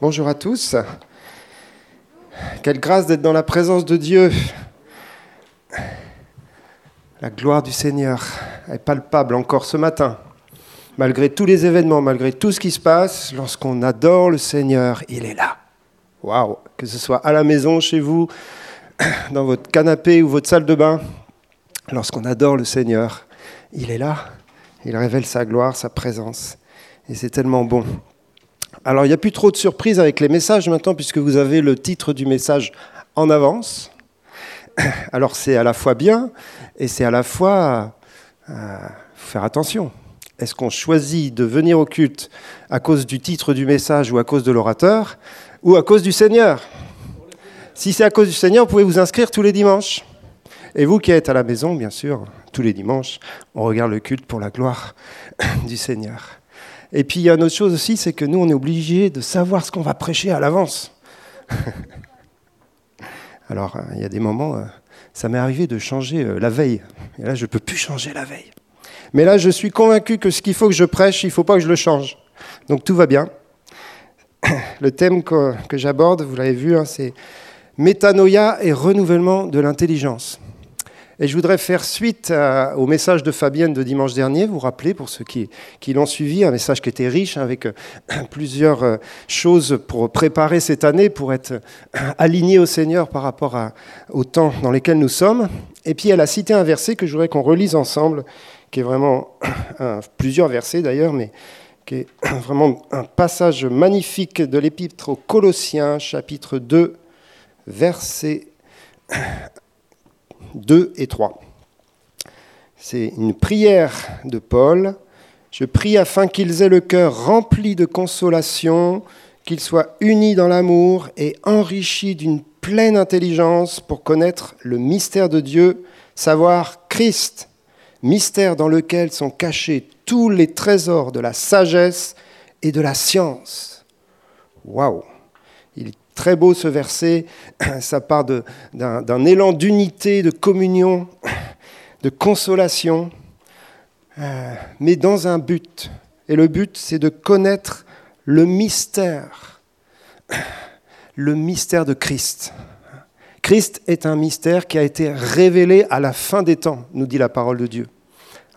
Bonjour à tous. Quelle grâce d'être dans la présence de Dieu. La gloire du Seigneur est palpable encore ce matin. Malgré tous les événements, malgré tout ce qui se passe, lorsqu'on adore le Seigneur, il est là. Waouh Que ce soit à la maison, chez vous, dans votre canapé ou votre salle de bain, lorsqu'on adore le Seigneur, il est là. Il révèle sa gloire, sa présence. Et c'est tellement bon. Alors, il n'y a plus trop de surprises avec les messages maintenant, puisque vous avez le titre du message en avance. Alors, c'est à la fois bien et c'est à la fois. Euh, faire attention. Est-ce qu'on choisit de venir au culte à cause du titre du message ou à cause de l'orateur, ou à cause du Seigneur? Si c'est à cause du Seigneur, vous pouvez vous inscrire tous les dimanches. Et vous qui êtes à la maison, bien sûr, tous les dimanches, on regarde le culte pour la gloire du Seigneur. Et puis il y a une autre chose aussi, c'est que nous, on est obligé de savoir ce qu'on va prêcher à l'avance. Alors, euh, il y a des moments, euh, ça m'est arrivé de changer euh, la veille. Et là, je ne peux plus changer la veille. Mais là, je suis convaincu que ce qu'il faut que je prêche, il ne faut pas que je le change. Donc tout va bien. Le thème que, j'aborde, vous l'avez vu, hein, c'est métanoïa et renouvellement de l'intelligence. Et je voudrais faire suite au message de Fabienne de dimanche dernier, vous rappelez, pour ceux qui, l'ont suivi, un message qui était riche, avec euh, plusieurs euh, choses pour préparer cette année, pour être euh, aligné au Seigneur par rapport au temps dans lequel nous sommes. Et puis elle a cité un verset que je voudrais qu'on relise ensemble, qui est vraiment plusieurs versets d'ailleurs, mais qui est vraiment un passage magnifique de l'épître aux Colossiens, chapitre 2, verset 2 et 3. C'est une prière de Paul. Je prie afin qu'ils aient le cœur rempli de consolation, qu'ils soient unis dans l'amour et enrichis d'une pleine intelligence pour connaître le mystère de Dieu, savoir Christ, mystère dans lequel sont cachés tous les trésors de la sagesse et de la science. Waouh Très beau ce verset, ça part d'un élan d'unité, de communion, de consolation, euh, mais dans un but. Et le but, c'est de connaître le mystère, le mystère de Christ. Christ est un mystère qui a été révélé à la fin des temps, nous dit la parole de Dieu.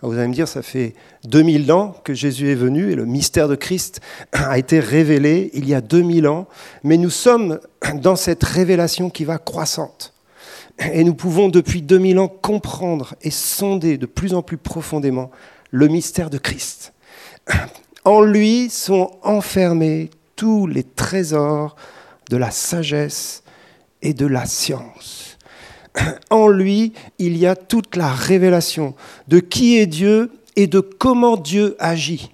Vous allez me dire, ça fait 2000 ans que Jésus est venu et le mystère de Christ a été révélé il y a 2000 ans, mais nous sommes dans cette révélation qui va croissante. Et nous pouvons depuis 2000 ans comprendre et sonder de plus en plus profondément le mystère de Christ. En lui sont enfermés tous les trésors de la sagesse et de la science en lui, il y a toute la révélation de qui est Dieu et de comment Dieu agit.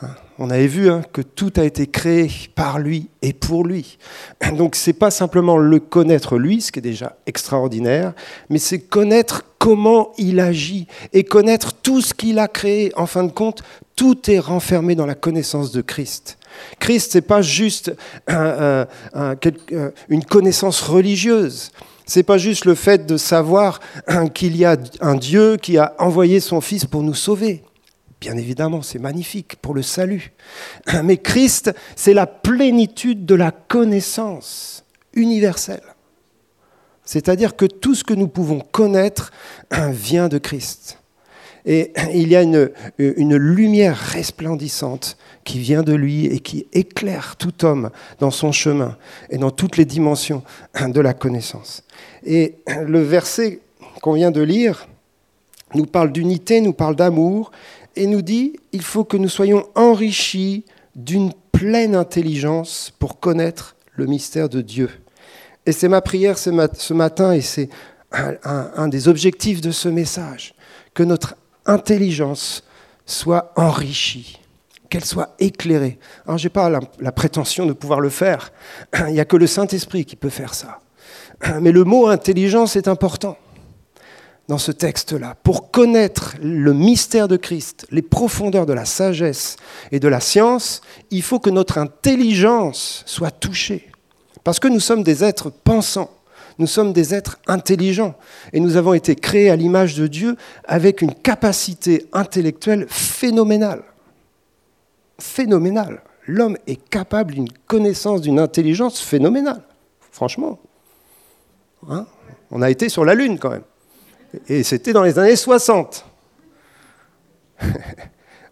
Hein, on avait vu hein, que tout a été créé par lui et pour lui. Donc ce n'est pas simplement le connaître lui, ce qui est déjà extraordinaire, mais c'est connaître comment il agit et connaître tout ce qu'il a créé. En fin de compte, tout est renfermé dans la connaissance de Christ. Christ, ce n'est pas juste euh, une connaissance religieuse, n'est pas juste le fait de savoir qu'il y a un Dieu qui a envoyé son Fils pour nous sauver. Bien évidemment, c'est magnifique pour le salut. Mais Christ, c'est la plénitude de la connaissance universelle. C'est-à-dire que tout ce que nous pouvons connaître vient de Christ. Et il y a une, lumière resplendissante qui vient de lui et qui éclaire tout homme dans son chemin et dans toutes les dimensions de la connaissance. Et le verset qu'on vient de lire nous parle d'unité, nous parle d'amour, et nous dit, il faut que nous soyons enrichis d'une pleine intelligence pour connaître le mystère de Dieu. Et c'est ma prière ce, matin, et c'est un, des objectifs de ce message, que notre intelligence soit enrichie, qu'elle soit éclairée. Je n'ai pas la prétention de pouvoir le faire, il n'y a que le Saint-Esprit qui peut faire ça. Mais le mot intelligence est important dans ce texte-là. Pour connaître le mystère de Christ, les profondeurs de la sagesse et de la science, il faut que notre intelligence soit touchée. Parce que nous sommes des êtres pensants, nous sommes des êtres intelligents, et nous avons été créés à l'image de Dieu avec une capacité intellectuelle phénoménale. Phénoménale. l'homme est capable d'une connaissance, d'une intelligence phénoménale. Franchement. Hein? On a été sur la Lune quand même. Et c'était dans les années 60.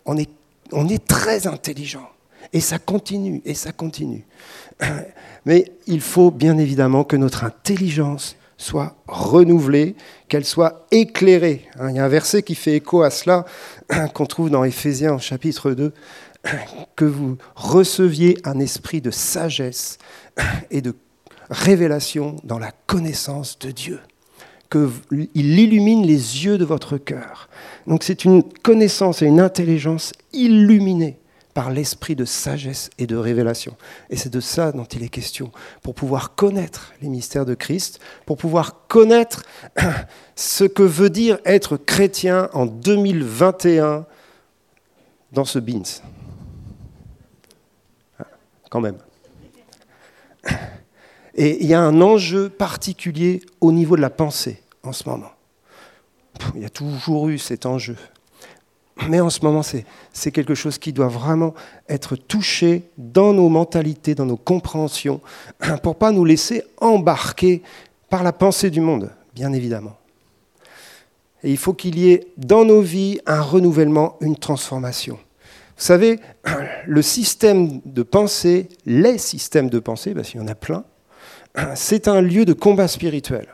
on, est, on est très intelligent. Et ça continue, et ça continue. Mais il faut bien évidemment que notre intelligence soit renouvelée, qu'elle soit éclairée. Hein, il y a un verset qui fait écho à cela, qu'on trouve dans Éphésiens chapitre 2, que vous receviez un esprit de sagesse et de révélation dans la connaissance de Dieu, qu'il illumine les yeux de votre cœur. Donc c'est une connaissance et une intelligence illuminée par l'esprit de sagesse et de révélation. Et c'est de ça dont il est question, pour pouvoir connaître les mystères de Christ, pour pouvoir connaître ce que veut dire être chrétien en 2021 dans ce BINS. Ah, quand même. Et il y a un enjeu particulier au niveau de la pensée en ce moment. Il y a toujours eu cet enjeu. Mais en ce moment, c'est quelque chose qui doit vraiment être touché dans nos mentalités, dans nos compréhensions, pour pas nous laisser embarquer par la pensée du monde, bien évidemment. Et il faut qu'il y ait dans nos vies un renouvellement, une transformation. Vous savez, le système de pensée, les systèmes de pensée, parce qu'il y en a plein, c'est un lieu de combat spirituel.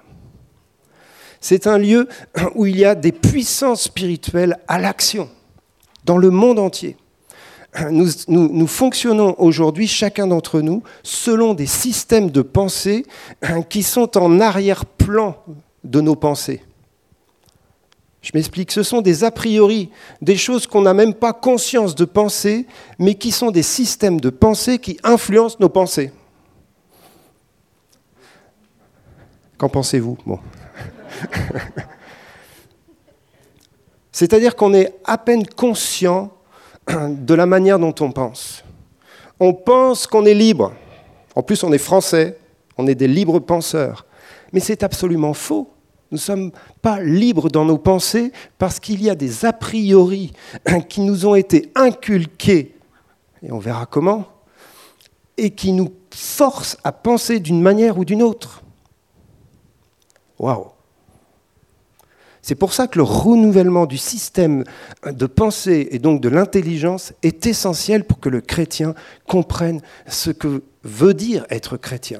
C'est un lieu où il y a des puissances spirituelles à l'action dans le monde entier. Nous, fonctionnons aujourd'hui, chacun d'entre nous, selon des systèmes de pensée qui sont en arrière-plan de nos pensées. Je m'explique, ce sont des a priori, des choses qu'on n'a même pas conscience de penser, mais qui sont des systèmes de pensée qui influencent nos pensées. Qu'en pensez-vous? Bon. C'est-à-dire qu'on est à peine conscient de la manière dont on pense. On pense qu'on est libre. En plus, on est français, on est des libres penseurs. Mais c'est absolument faux. Nous ne sommes pas libres dans nos pensées parce qu'il y a des a priori qui nous ont été inculqués, et on verra comment, et qui nous forcent à penser d'une manière ou d'une autre. Waouh c'est pour ça que le renouvellement du système de pensée et donc de l'intelligence est essentiel pour que le chrétien comprenne ce que veut dire être chrétien.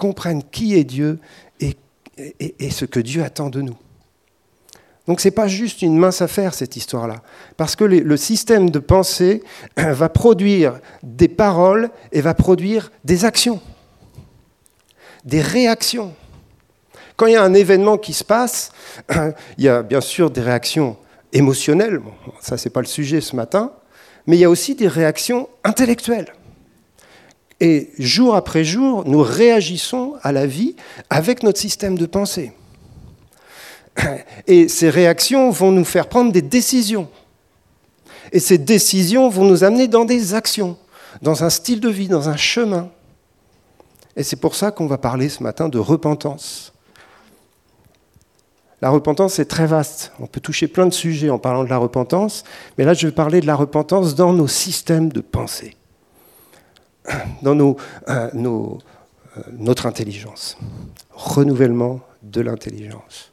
Comprenne qui est Dieu et, ce que Dieu attend de nous. Donc ce n'est pas juste une mince affaire cette histoire-là, parce que le système de pensée va produire des paroles et va produire des actions, des réactions. Quand il y a un événement qui se passe, il y a bien sûr des réactions émotionnelles, bon, ça c'est pas le sujet ce matin, mais il y a aussi des réactions intellectuelles. Et jour après jour, nous réagissons à la vie avec notre système de pensée. Et ces réactions vont nous faire prendre des décisions. Et ces décisions vont nous amener dans des actions, dans un style de vie, dans un chemin. Et c'est pour ça qu'on va parler ce matin de repentance. La repentance est très vaste. On peut toucher plein de sujets en parlant de la repentance, mais là je vais parler de la repentance dans nos systèmes de pensée, dans euh, euh, notre intelligence, renouvellement de l'intelligence.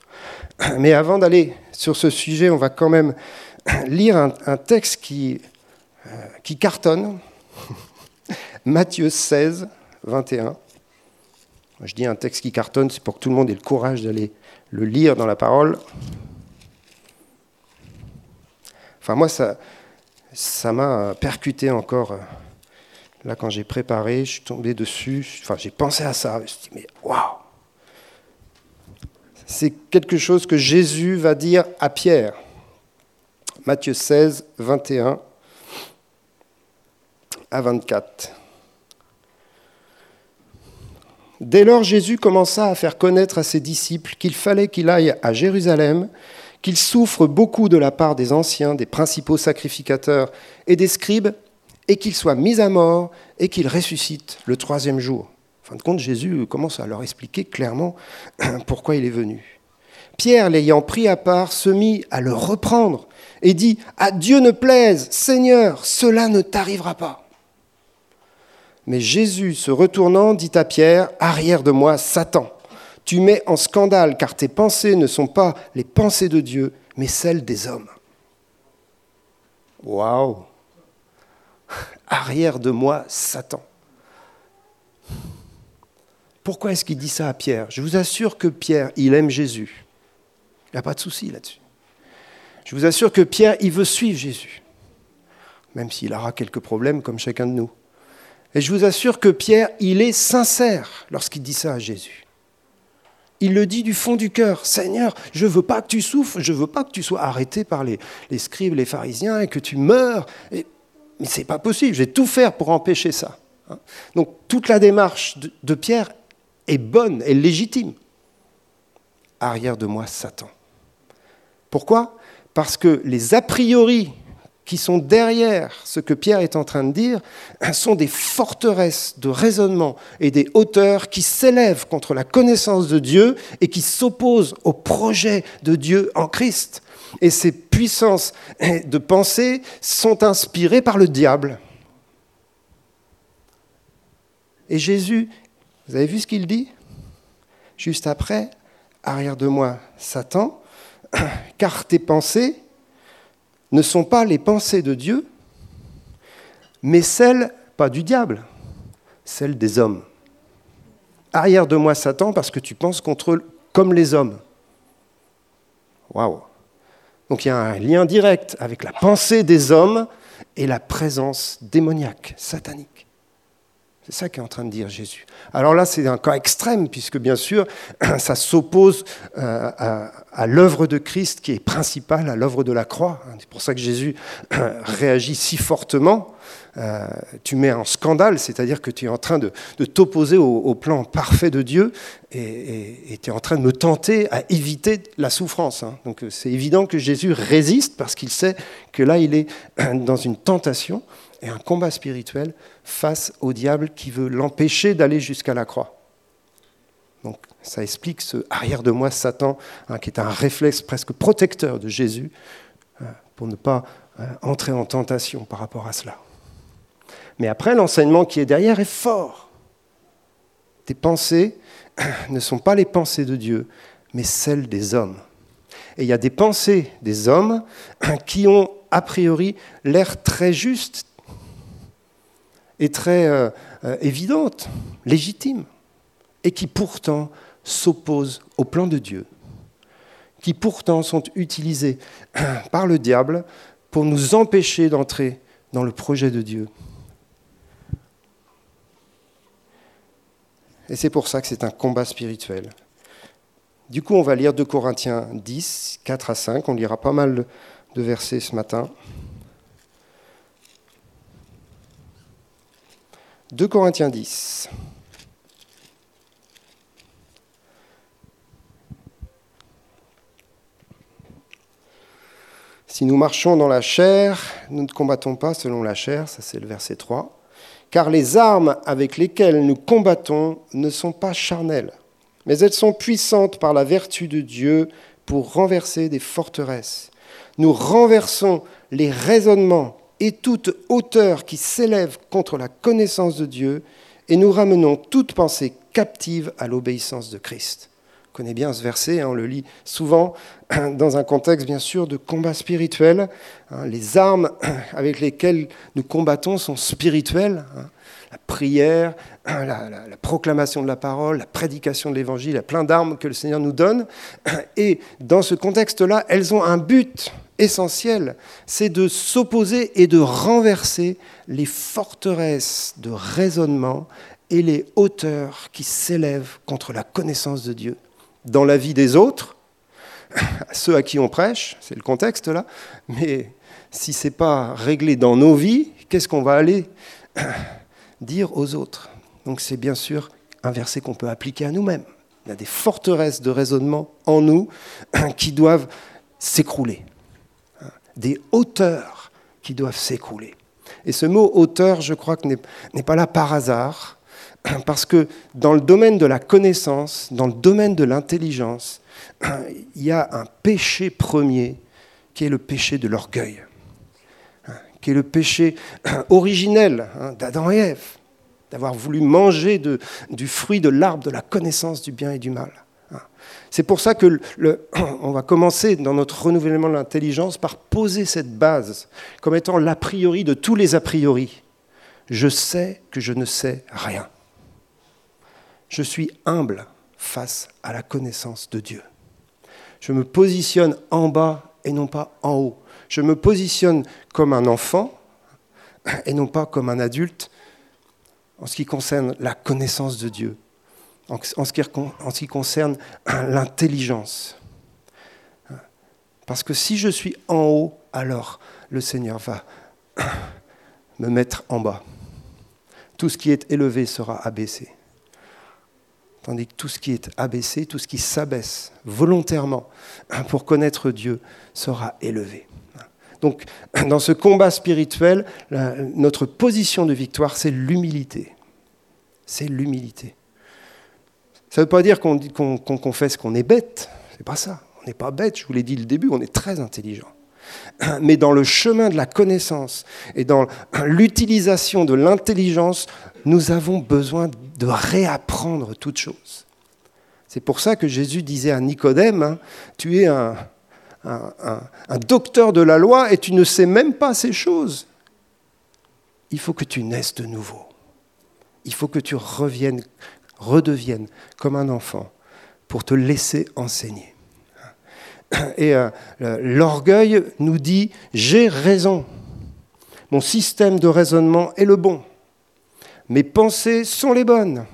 Mais avant d'aller sur ce sujet, on va quand même lire un, texte qui, euh, qui cartonne, Matthieu 16, 21. Je dis un texte qui cartonne, c'est pour que tout le monde ait le courage d'aller le lire dans la parole. Enfin, moi, ça ça m'a percuté encore. Là, quand j'ai préparé, je suis tombé dessus. Enfin, j'ai pensé à ça. Je me suis dit, mais waouh C'est quelque chose que Jésus va dire à Pierre. Matthieu 16, 21 à 24. Dès lors, Jésus commença à faire connaître à ses disciples qu'il fallait qu'il aille à Jérusalem, qu'il souffre beaucoup de la part des anciens, des principaux sacrificateurs et des scribes, et qu'il soit mis à mort et qu'il ressuscite le troisième jour. En fin de compte, Jésus commence à leur expliquer clairement pourquoi il est venu. Pierre, l'ayant pris à part, se mit à le reprendre et dit, à Dieu ne plaise, Seigneur, cela ne t'arrivera pas. Mais Jésus, se retournant, dit à Pierre, Arrière de moi, Satan, tu mets en scandale, car tes pensées ne sont pas les pensées de Dieu, mais celles des hommes. Waouh Arrière de moi, Satan. Pourquoi est-ce qu'il dit ça à Pierre? Je vous assure que Pierre, il aime Jésus. Il n'y a pas de souci là-dessus. Je vous assure que Pierre, il veut suivre Jésus, même s'il aura quelques problèmes comme chacun de nous. Et je vous assure que Pierre, il est sincère lorsqu'il dit ça à Jésus. Il le dit du fond du cœur. Seigneur, je ne veux pas que tu souffres, je ne veux pas que tu sois arrêté par les, scribes, les pharisiens et que tu meurs. Mais ce n'est pas possible, je vais tout faire pour empêcher ça. Hein. Donc toute la démarche de Pierre est bonne, est légitime. Arrière de moi, Satan. Pourquoi? Parce que les a priori qui sont derrière ce que Pierre est en train de dire sont des forteresses de raisonnement et des hauteurs qui s'élèvent contre la connaissance de Dieu et qui s'opposent au projet de Dieu en Christ. Et ces puissances de pensée sont inspirées par le diable. Et Jésus, vous avez vu ce qu'il dit? Juste après, arrière de moi, Satan, car tes pensées ne sont pas les pensées de Dieu, mais celles, pas du diable, celles des hommes. Arrière de moi, Satan, parce que tu penses contre comme les hommes. Waouh Donc il y a un lien direct avec la pensée des hommes et la présence démoniaque, satanique. C'est ça qu'est en train de dire Jésus. Alors là, c'est un cas extrême, puisque bien sûr, ça s'oppose euh, à, l'œuvre de Christ qui est principale, à l'œuvre de la croix. C'est pour ça que Jésus réagit si fortement. Euh, tu mets en scandale, c'est-à-dire que tu es en train de, t'opposer au, plan parfait de Dieu et tu es en train de me tenter à éviter la souffrance. Hein. Donc c'est évident que Jésus résiste parce qu'il sait que là, il est dans une tentation et un combat spirituel face au diable qui veut l'empêcher d'aller jusqu'à la croix. Donc ça explique ce arrière de moi Satan, hein, qui est un réflexe presque protecteur de Jésus euh, pour ne pas euh, entrer en tentation par rapport à cela. Mais après, l'enseignement qui est derrière est fort. Tes pensées ne sont pas les pensées de Dieu, mais celles des hommes. Et il y a des pensées des hommes qui ont a priori l'air très justes, est très euh, euh, évidente, légitime, et qui pourtant s'oppose au plan de Dieu, qui pourtant sont utilisés par le diable pour nous empêcher d'entrer dans le projet de Dieu. Et c'est pour ça que c'est un combat spirituel. Du coup, on va lire 2 Corinthiens 10, 4 à 5. On lira pas mal de versets ce matin. 2 Corinthiens 10. Si nous marchons dans la chair, nous ne combattons pas selon la chair, ça c'est le verset 3, car les armes avec lesquelles nous combattons ne sont pas charnelles, mais elles sont puissantes par la vertu de Dieu pour renverser des forteresses. Nous renversons les raisonnements et toute hauteur qui s'élève contre la connaissance de Dieu, et nous ramenons toute pensée captive à l'obéissance de Christ. On connaît bien ce verset, hein, on le lit souvent dans un contexte bien sûr de combat spirituel. Hein. les armes avec lesquelles nous combattons sont spirituelles. Hein. la prière, la, la, proclamation de la parole, la prédication de l'évangile, il y a plein d'armes que le Seigneur nous donne. Et dans ce contexte-là, elles ont un but essentiel, c'est de s'opposer et de renverser les forteresses de raisonnement et les hauteurs qui s'élèvent contre la connaissance de Dieu. Dans la vie des autres, ceux à qui on prêche, c'est le contexte là, mais si ce n'est pas réglé dans nos vies, qu'est-ce qu'on va aller dire aux autres? Donc c'est bien sûr un verset qu'on peut appliquer à nous-mêmes. Il y a des forteresses de raisonnement en nous qui doivent s'écrouler des hauteurs qui doivent s'écrouler. Et ce mot hauteur, je crois que n'est pas là par hasard, parce que dans le domaine de la connaissance, dans le domaine de l'intelligence, il y a un péché premier qui est le péché de l'orgueil, hein, qui est le péché originel hein, d'Adam et Ève, d'avoir voulu manger du fruit de l'arbre de la connaissance du bien et du mal. C'est pour ça que on va commencer dans notre renouvellement de l'intelligence par poser cette base comme étant l'a priori de tous les a priori. Je sais que je ne sais rien. Je suis humble face à la connaissance de Dieu. Je me positionne en bas et non pas en haut. Je me positionne comme un enfant et non pas comme un adulte en ce qui concerne la connaissance de Dieu, en ce qui, concerne l'intelligence. Parce que si je suis en haut, alors le Seigneur va me mettre en bas. Tout ce qui est élevé sera abaissé. Tandis que tout ce qui est abaissé, tout ce qui s'abaisse volontairement pour connaître Dieu sera élevé. Donc, dans ce combat spirituel, notre position de victoire, c'est l'humilité. C'est l'humilité. Ça ne veut pas dire qu'on confesse qu'on est bête. C'est pas ça. On n'est pas bête. Je vous l'ai dit le début. On est très intelligent. Mais dans le chemin de la connaissance et dans l'utilisation de l'intelligence, nous avons besoin de réapprendre toutes choses. C'est pour ça que Jésus disait à Nicodème, hein, tu es un, docteur de la loi et tu ne sais même pas ces choses. Il faut que tu naisses de nouveau. Il faut que tu reviennes, redeviennes comme un enfant pour te laisser enseigner. Et euh, l'orgueil nous dit, j'ai raison. Mon système de raisonnement est le bon mes pensées sont les bonnes.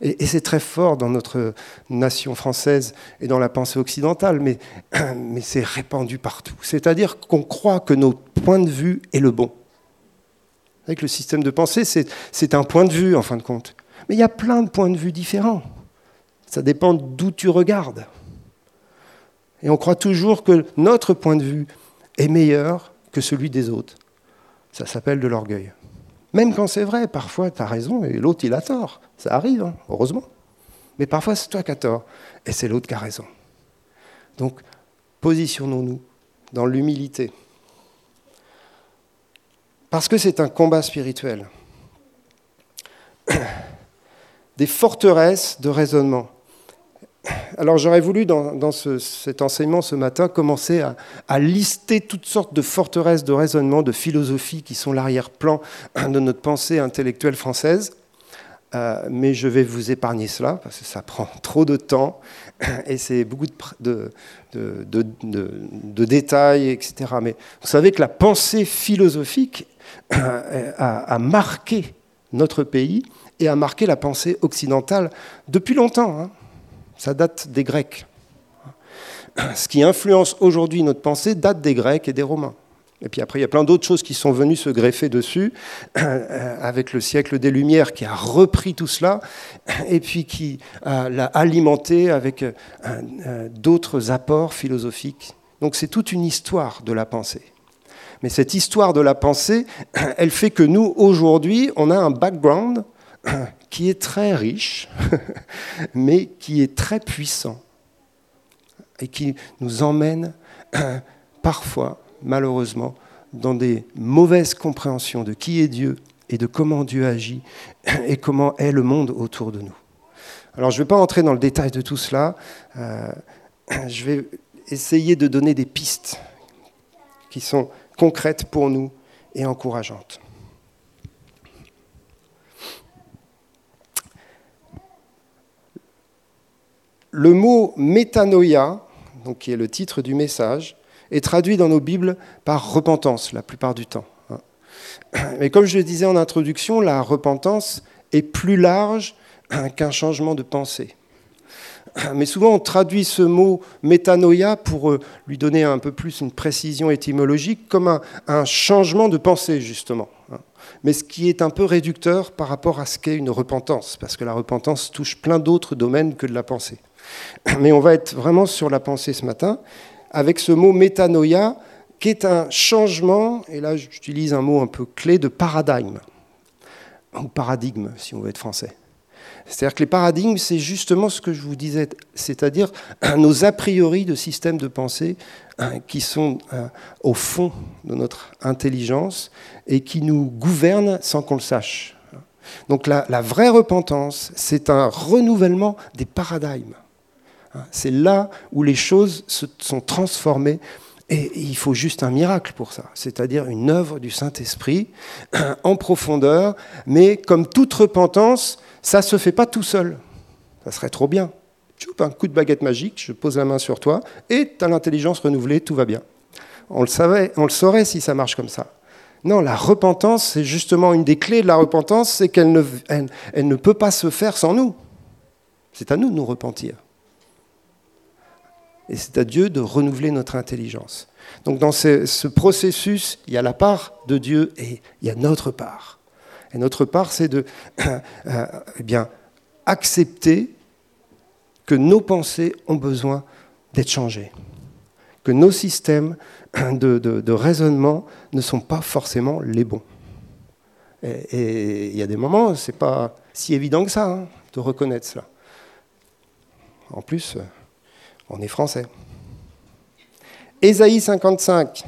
Et, c'est très fort dans notre nation française et dans la pensée occidentale, mais, mais c'est répandu partout. C'est-à-dire qu'on croit que notre point de vue est le bon. Avec le système de pensée, c'est un point de vue en fin de compte. Mais il y a plein de points de vue différents. Ça dépend d'où tu regardes. Et on croit toujours que notre point de vue est meilleur que celui des autres. Ça s'appelle de l'orgueil. Même quand c'est vrai, parfois tu as raison et l'autre il a tort. Ça arrive, hein, heureusement. Mais parfois c'est toi qui as tort et c'est l'autre qui a raison. Donc positionnons-nous dans l'humilité. Parce que c'est un combat spirituel. Des forteresses de raisonnement. Alors j'aurais voulu, dans, cet enseignement ce matin, commencer à, lister toutes sortes de forteresses de raisonnement, de philosophie qui sont l'arrière-plan de notre pensée intellectuelle française. Euh, mais je vais vous épargner cela, parce que ça prend trop de temps, et c'est beaucoup de, de, détails, etc. Mais vous savez que la pensée philosophique euh, a, marqué notre pays et a marqué la pensée occidentale depuis longtemps. Hein ça date des Grecs. Ce qui influence aujourd'hui notre pensée date des Grecs et des Romains. Et puis après, il y a plein d'autres choses qui sont venues se greffer dessus, avec le siècle des Lumières qui a repris tout cela, et puis qui l'a alimenté avec euh, euh, d'autres apports philosophiques. Donc c'est toute une histoire de la pensée. Mais cette histoire de la pensée, elle fait que nous, aujourd'hui, on a un background qui est très riche, mais qui est très puissant et qui nous emmène parfois, malheureusement, dans des mauvaises compréhensions de qui est Dieu et de comment Dieu agit et comment est le monde autour de nous. Alors je ne vais pas entrer dans le détail de tout cela, euh, je vais essayer de donner des pistes qui sont concrètes pour nous et encourageantes. Le mot métanoïa, qui est le titre du message, est traduit dans nos Bibles par repentance la plupart du temps. Hein. Mais comme je le disais en introduction, la repentance est plus large qu'un changement de pensée. Mais souvent, on traduit ce mot métanoïa pour euh, lui donner un peu plus une précision étymologique comme un, changement de pensée, justement. Hein. Mais ce qui est un peu réducteur par rapport à ce qu'est une repentance, parce que la repentance touche plein d'autres domaines que de la pensée. Mais on va être vraiment sur la pensée ce matin, avec ce mot métanoïa, qui est un changement, et là j'utilise un mot un peu clé, de paradigme, ou paradigme si on veut être français. C'est-à-dire que les paradigmes, c'est justement ce que je vous disais, c'est-à-dire nos a priori de systèmes de pensée hein, qui sont euh, au fond de notre intelligence et qui nous gouvernent sans qu'on le sache. Donc la, la vraie repentance, c'est un renouvellement des paradigmes. Hein, c'est là où les choses se sont transformées et il faut juste un miracle pour ça, c'est-à-dire une œuvre du Saint-Esprit en profondeur, mais comme toute repentance, ça ne se fait pas tout seul. Ça serait trop bien. Un coup de baguette magique, je pose la main sur toi, et tu as l'intelligence renouvelée, tout va bien. On le, savait, on le saurait si ça marche comme ça. Non, la repentance, c'est justement une des clés de la repentance, c'est qu'elle ne, ne peut pas se faire sans nous. C'est à nous de nous repentir. Et c'est à Dieu de renouveler notre intelligence. Donc dans ce, processus, il y a la part de Dieu et il y a notre part. Et notre part, c'est de euh, eh bien, accepter que nos pensées ont besoin d'être changées, que nos systèmes de, raisonnement ne sont pas forcément les bons. Et, il y a des moments, ce n'est pas si évident que ça hein, de reconnaître cela. En plus, on est français. Ésaïe 55.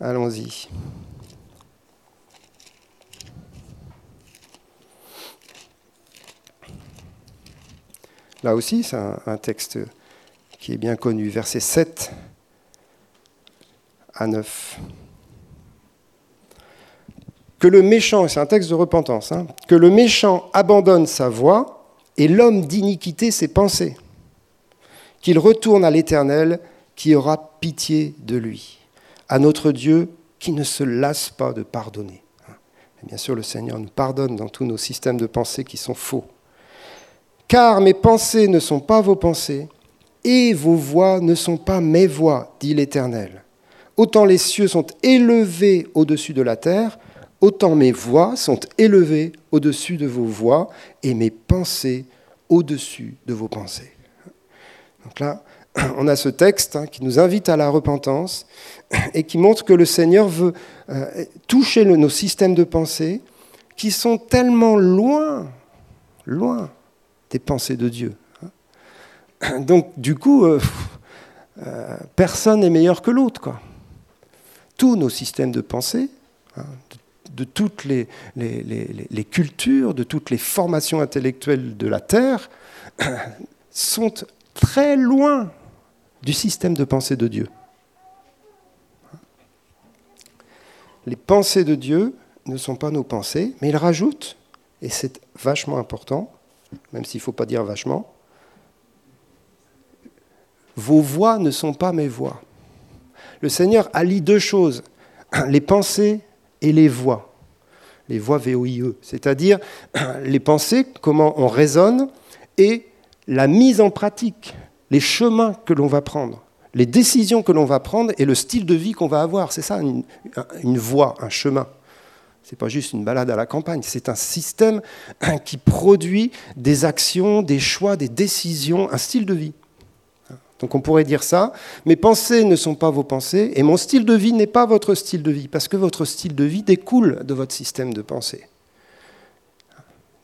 Allons-y. Là aussi, c'est un, texte qui est bien connu, versets 7 à 9. Que le méchant, c'est un texte de repentance, hein, que le méchant abandonne sa voie et l'homme d'iniquité ses pensées qu'il retourne à l'Éternel qui aura pitié de lui, à notre Dieu qui ne se lasse pas de pardonner. Bien sûr, le Seigneur nous pardonne dans tous nos systèmes de pensée qui sont faux. Car mes pensées ne sont pas vos pensées, et vos voix ne sont pas mes voix, dit l'Éternel. Autant les cieux sont élevés au-dessus de la terre, autant mes voix sont élevées au-dessus de vos voix, et mes pensées au-dessus de vos pensées. Donc là, on a ce texte hein, qui nous invite à la repentance et qui montre que le Seigneur veut euh, toucher nos systèmes de pensée qui sont tellement loin, loin des pensées de Dieu. Hein. Donc du coup, euh, euh, personne n'est meilleur que l'autre. Tous nos systèmes de pensée, hein, de, toutes les, les, cultures, de toutes les formations intellectuelles de la Terre, sont très loin du système de pensée de Dieu. Les pensées de Dieu ne sont pas nos pensées, mais il rajoute, et c'est vachement important, même s'il ne faut pas dire vachement, vos voix ne sont pas mes voix. Le Seigneur allie deux choses, les pensées et les voix. Les voix VOIE, c'est-à-dire les pensées, comment on raisonne, et la mise en pratique, les chemins que l'on va prendre, les décisions que l'on va prendre et le style de vie qu'on va avoir. C'est ça, une, voie, un chemin. Ce n'est pas juste une balade à la campagne, c'est un système qui produit des actions, des choix, des décisions, un style de vie. Donc on pourrait dire ça, mes pensées ne sont pas vos pensées et mon style de vie n'est pas votre style de vie, parce que votre style de vie découle de votre système de pensée.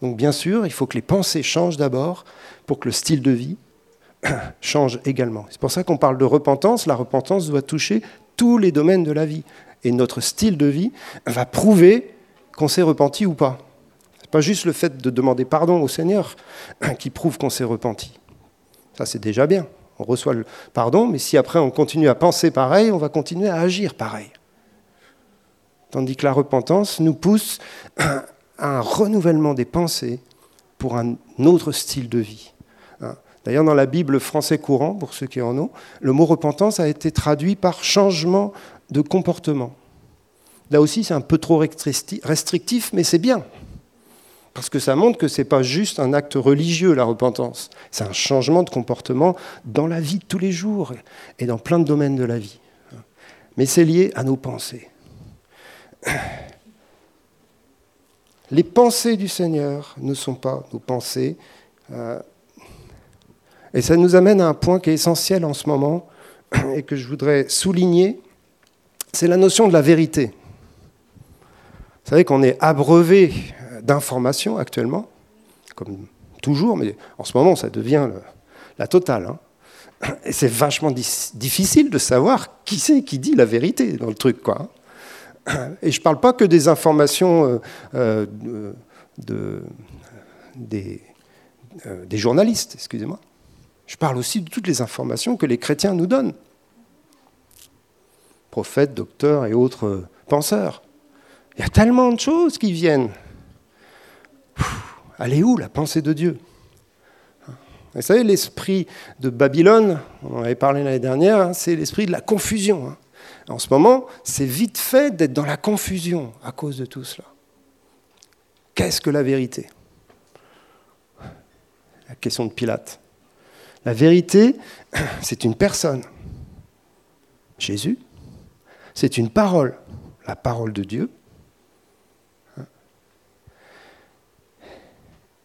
Donc bien sûr, il faut que les pensées changent d'abord pour que le style de vie change également. C'est pour ça qu'on parle de repentance. La repentance doit toucher tous les domaines de la vie. Et notre style de vie va prouver qu'on s'est repenti ou pas. Ce n'est pas juste le fait de demander pardon au Seigneur qui prouve qu'on s'est repenti. Ça, c'est déjà bien. On reçoit le pardon, mais si après on continue à penser pareil, on va continuer à agir pareil. Tandis que la repentance nous pousse à un renouvellement des pensées pour un autre style de vie. D'ailleurs, dans la Bible français courant, pour ceux qui en ont, le mot repentance a été traduit par changement de comportement. Là aussi, c'est un peu trop restrictif, mais c'est bien. Parce que ça montre que ce n'est pas juste un acte religieux, la repentance. C'est un changement de comportement dans la vie de tous les jours et dans plein de domaines de la vie. Mais c'est lié à nos pensées. Les pensées du Seigneur ne sont pas nos pensées. Euh, et ça nous amène à un point qui est essentiel en ce moment et que je voudrais souligner, c'est la notion de la vérité. Vous savez qu'on est abreuvé d'informations actuellement, comme toujours, mais en ce moment, ça devient la totale. Hein. Et c'est vachement difficile de savoir qui c'est qui dit la vérité dans le truc, quoi. Et je ne parle pas que des informations euh, de, des, des journalistes, excusez-moi. Je parle aussi de toutes les informations que les chrétiens nous donnent. Prophètes, docteurs et autres penseurs. Il y a tellement de choses qui viennent. Allez où la pensée de Dieu? Vous savez, l'esprit de Babylone, on en avait parlé l'année dernière, hein, c'est l'esprit de la confusion. En ce moment, c'est vite fait d'être dans la confusion à cause de tout cela. Qu'est-ce que la vérité? La question de Pilate. La vérité, c'est une personne. Jésus. C'est une parole, la parole de Dieu.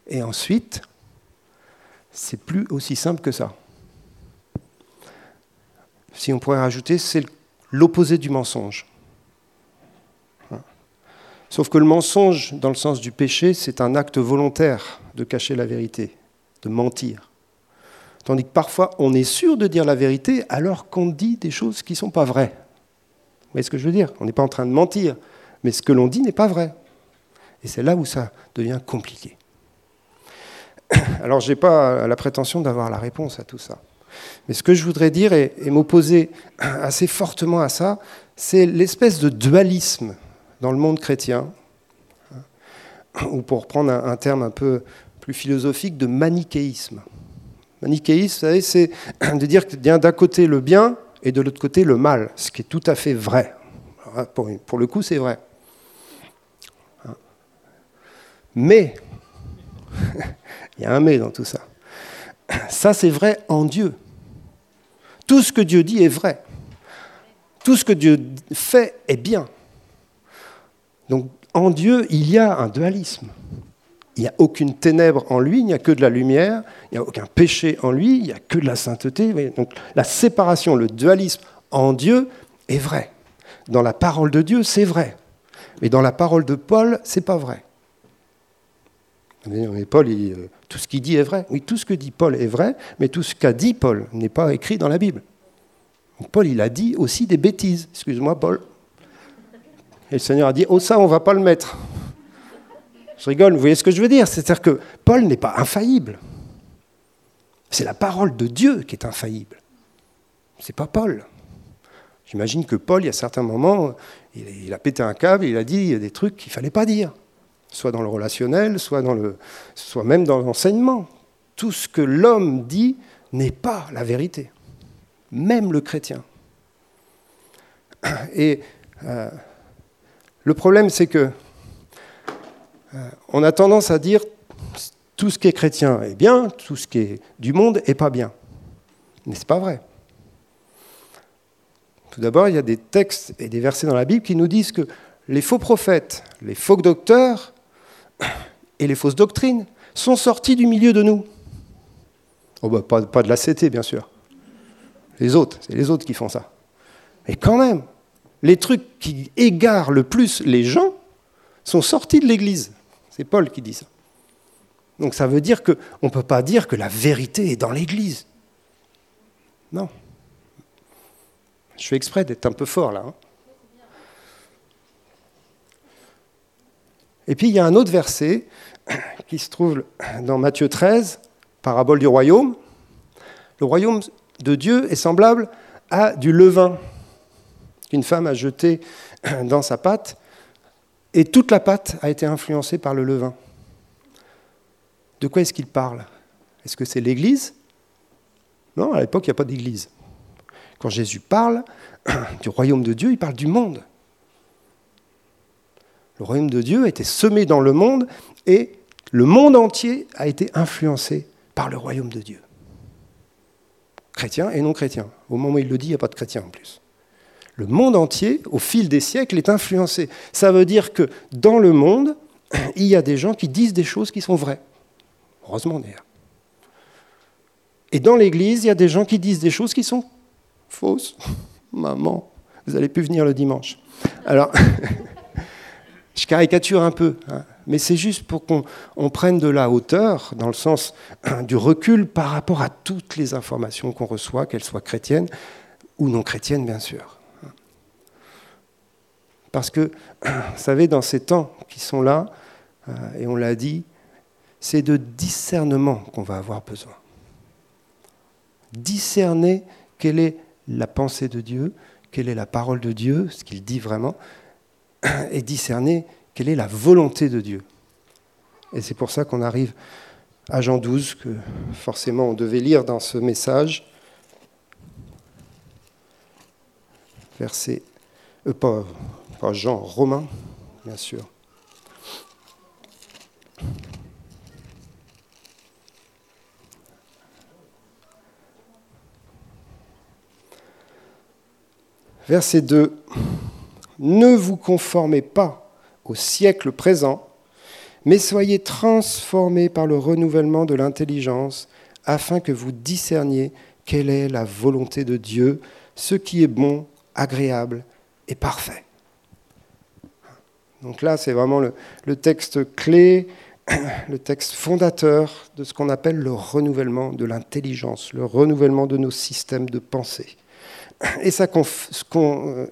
Et ensuite, c'est plus aussi simple que ça. Si on pourrait rajouter, c'est l'opposé du mensonge. Sauf que le mensonge, dans le sens du péché, c'est un acte volontaire de cacher la vérité, de mentir. Tandis que parfois, on est sûr de dire la vérité alors qu'on dit des choses qui ne sont pas vraies. Vous voyez ce que je veux dire? On n'est pas en train de mentir, mais ce que l'on dit n'est pas vrai. Et c'est là où ça devient compliqué. Alors, je n'ai pas la prétention d'avoir la réponse à tout ça. Mais ce que je voudrais dire et, m'opposer assez fortement à ça, c'est l'espèce de dualisme dans le monde chrétien, ou pour prendre un terme un peu plus philosophique, de manichéisme. Manichéisme, vous savez, c'est de dire qu'il y a d'un côté le bien et de l'autre côté le mal, ce qui est tout à fait vrai. Pour le coup, c'est vrai. Mais, il y a un mais dans tout ça. Ça, c'est vrai en Dieu. Tout ce que Dieu dit est vrai. Tout ce que Dieu fait est bien. Donc, en Dieu, il y a un dualisme. Il n'y a aucune ténèbre en lui, il n'y a que de la lumière, il n'y a aucun péché en lui, il n'y a que de la sainteté. Donc la séparation, le dualisme en Dieu est vrai. Dans la parole de Dieu, c'est vrai. Mais dans la parole de Paul, c'est pas vrai. Mais Paul, euh, tout ce qu'il dit est vrai. Oui, tout ce que dit Paul est vrai, mais tout ce qu'a dit Paul n'est pas écrit dans la Bible. Paul, il a dit aussi des bêtises. Excuse-moi, Paul. Et le Seigneur a dit, oh ça, on va pas le mettre. Je rigole, vous voyez ce que je veux dire? C'est-à-dire que Paul n'est pas infaillible. C'est la parole de Dieu qui est infaillible. C'est pas Paul. J'imagine que Paul, il y a certains moments, il a pété un câble, il a dit des trucs qu'il ne fallait pas dire, soit dans le relationnel, soit, dans le, soit même dans l'enseignement. Tout ce que l'homme dit n'est pas la vérité, même le chrétien. Et euh, le problème, c'est que euh, on a tendance à dire tout ce qui est chrétien est bien, tout ce qui est du monde est pas bien. Mais ce n'est pas vrai. Tout d'abord, il y a des textes et des versets dans la Bible qui nous disent que les faux prophètes, les faux docteurs et les fausses doctrines sont sortis du milieu de nous. Oh bah, pas, de la CT, bien sûr. Les autres, c'est les autres qui font ça. Mais quand même, les trucs qui égarent le plus les gens sont sortis de l'Église. C'est Paul qui dit ça. Donc ça veut dire qu'on ne peut pas dire que la vérité est dans l'Église. Non. Je fais exprès d'être un peu fort là. Hein. Et puis il y a un autre verset qui se trouve dans Matthieu 13, parabole du royaume. Le royaume de Dieu est semblable à du levain qu'une femme a jeté dans sa pâte et toute la pâte a été influencée par le levain. De quoi est-ce qu'il parle? Est-ce que c'est l'Église? Non, à l'époque, il n'y a pas d'Église. Quand Jésus parle du royaume de Dieu, il parle du monde. Le royaume de Dieu a été semé dans le monde et le monde entier a été influencé par le royaume de Dieu. Chrétien et non chrétien. Au moment où il le dit, il n'y a pas de chrétien en plus le monde entier, au fil des siècles, est influencé. Ça veut dire que dans le monde, il y a des gens qui disent des choses qui sont vraies. Heureusement d'ailleurs. Et dans l'Église, il y a des gens qui disent des choses qui sont fausses. Maman, vous n'allez plus venir le dimanche. Alors, Je caricature un peu, hein, mais c'est juste pour qu'on prenne de la hauteur, dans le sens du recul par rapport à toutes les informations qu'on reçoit, qu'elles soient chrétiennes ou non chrétiennes, bien sûr. Parce que, vous savez, dans ces temps qui sont là, euh, et on l'a dit, c'est de discernement qu'on va avoir besoin. Discerner quelle est la pensée de Dieu, quelle est la parole de Dieu, ce qu'il dit vraiment, et discerner quelle est la volonté de Dieu. Et c'est pour ça qu'on arrive à Jean 12, que forcément on devait lire dans ce message. Verset, euh, Jean, Romain, bien sûr. Verset 2. Ne vous conformez pas au siècle présent, mais soyez transformés par le renouvellement de l'intelligence, afin que vous discerniez quelle est la volonté de Dieu, ce qui est bon, agréable et parfait. Donc là, c'est vraiment le, texte clé, le texte fondateur de ce qu'on appelle le renouvellement de l'intelligence, le renouvellement de nos systèmes de pensée. Et ça euh,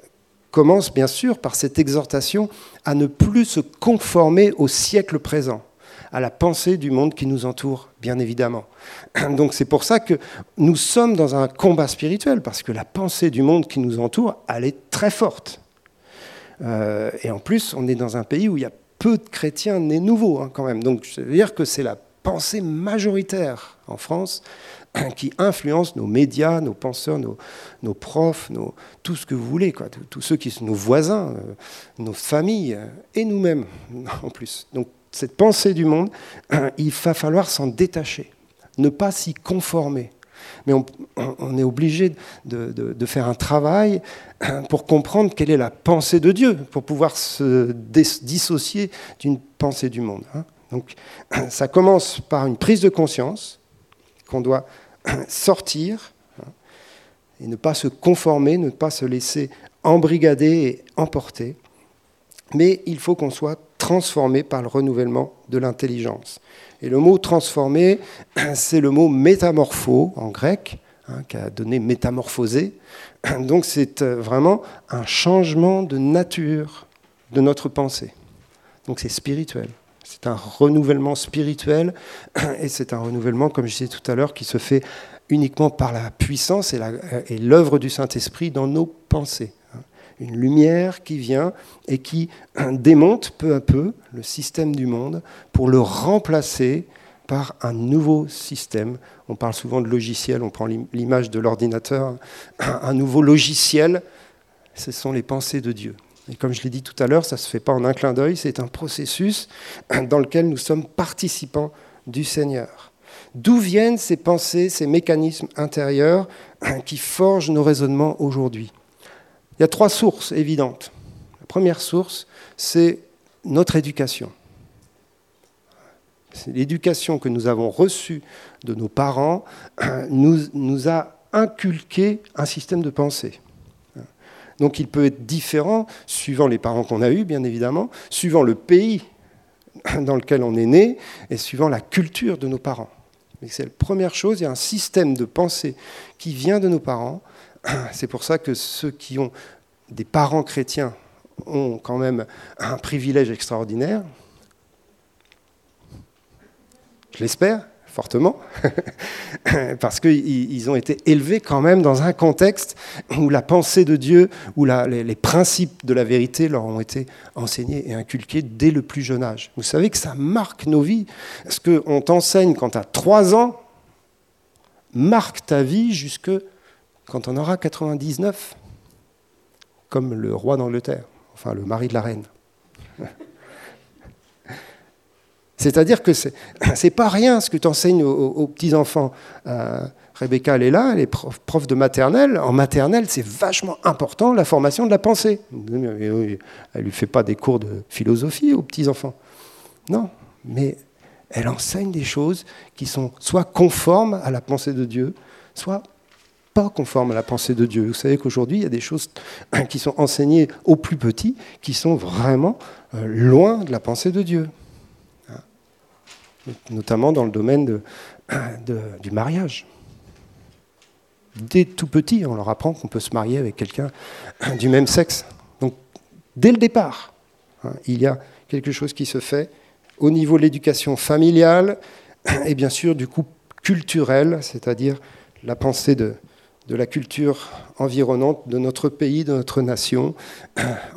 commence bien sûr par cette exhortation à ne plus se conformer au siècle présent, à la pensée du monde qui nous entoure, bien évidemment. Donc c'est pour ça que nous sommes dans un combat spirituel, parce que la pensée du monde qui nous entoure, elle est très forte. Euh, et en plus, on est dans un pays où il y a peu de chrétiens nés nouveaux, hein, quand même. Donc je veux dire que c'est la pensée majoritaire en France qui influence nos médias, nos penseurs, nos, profs, tout ce que vous voulez, tous ceux qui sont nos voisins, euh, nos familles euh, et nous-mêmes en plus. Donc cette pensée du monde, il va falloir s'en détacher, ne pas s'y conformer. Mais on, est obligé de, faire un travail pour comprendre quelle est la pensée de Dieu, pour pouvoir se dissocier d'une pensée du monde. Hein. Donc ça commence par une prise de conscience qu'on doit sortir et ne pas se conformer, ne pas se laisser embrigader et emporter. Mais il faut qu'on soit transformé par le renouvellement de l'intelligence. Et le mot transformé, c'est le mot métamorpho en grec, hein, qui a donné métamorphosé. Donc c'est euh, vraiment un changement de nature de notre pensée. Donc c'est spirituel. C'est un renouvellement spirituel et c'est un renouvellement, comme je disais tout à l'heure, qui se fait uniquement par la puissance et l'œuvre du Saint-Esprit dans nos pensées. Une lumière qui vient et qui démonte peu à peu le système du monde pour le remplacer par un nouveau système. On parle souvent de logiciel, on prend l'image de l'ordinateur. Un nouveau logiciel, ce sont les pensées de Dieu. Et comme je l'ai dit tout à l'heure, ça ne se fait pas en un clin d'œil, c'est un processus dans lequel nous sommes participants du Seigneur. D'où viennent ces pensées, ces mécanismes intérieurs qui forgent nos raisonnements aujourd'hui? Il y a trois sources évidentes. La première source, c'est notre éducation. L'éducation que nous avons reçue de nos parents nous, nous a inculqué un système de pensée. Donc il peut être différent suivant les parents qu'on a eus, bien évidemment, suivant le pays dans lequel on est né et suivant la culture de nos parents. Mais c'est la première chose, il y a un système de pensée qui vient de nos parents. C'est pour ça que ceux qui ont des parents chrétiens ont quand même un privilège extraordinaire. Je l'espère fortement, parce qu'ils ont été élevés quand même dans un contexte où la pensée de Dieu, où les, principes de la vérité leur ont été enseignés et inculqués dès le plus jeune âge. Vous savez que ça marque nos vies. Ce qu'on t'enseigne quand tu as 3 ans marque ta vie jusque quand on aura 99, comme le roi d'Angleterre, enfin le mari de la reine. C'est-à-dire que ce n'est pas rien ce que tu enseignes aux, petits-enfants. Euh, Rebecca, elle est là, elle est prof, de maternelle. En maternelle, c'est vachement important la formation de la pensée. Elle ne lui fait pas des cours de philosophie aux petits-enfants. Non, mais elle enseigne des choses qui sont soit conformes à la pensée de Dieu, soit pas conforme à la pensée de Dieu. Vous savez qu'aujourd'hui, il y a des choses qui sont enseignées aux plus petits qui sont vraiment euh, loin de la pensée de Dieu. Notamment dans le domaine du mariage. Dès tout petit, on leur apprend qu'on peut se marier avec quelqu'un du même sexe. Donc, dès le départ, hein, il y a quelque chose qui se fait au niveau de l'éducation familiale et bien sûr du coup culturel, c'est-à-dire la pensée de, de la culture environnante de notre pays, de notre nation.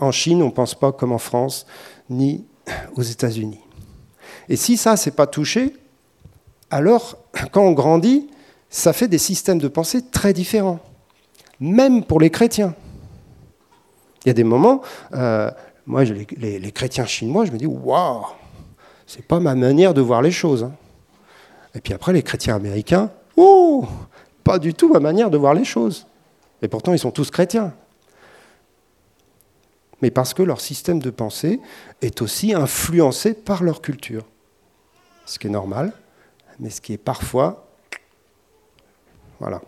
En Chine, on ne pense pas comme en France, ni aux États-Unis. Et si ça, c'est pas touché, alors quand on grandit, ça fait des systèmes de pensée très différents, même pour les chrétiens. Il y a des moments, euh, moi, les, chrétiens chinois, je me dis, waouh, c'est pas ma manière de voir les choses. Hein. Et puis après, les chrétiens américains, oh, pas du tout ma manière de voir les choses. Et pourtant, ils sont tous chrétiens. Mais parce que leur système de pensée est aussi influencé par leur culture. Ce qui est normal, mais ce qui est parfois... Voilà.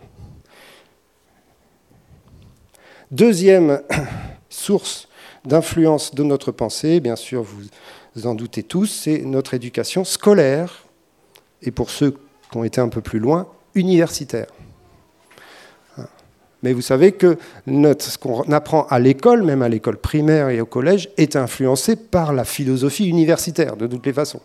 Deuxième source d'influence de notre pensée, bien sûr, vous en doutez tous, c'est notre éducation scolaire, et pour ceux qui ont été un peu plus loin, universitaire. Mais vous savez que ce qu'on apprend à l'école, même à l'école primaire et au collège, est influencé par la philosophie universitaire, de toutes les façons.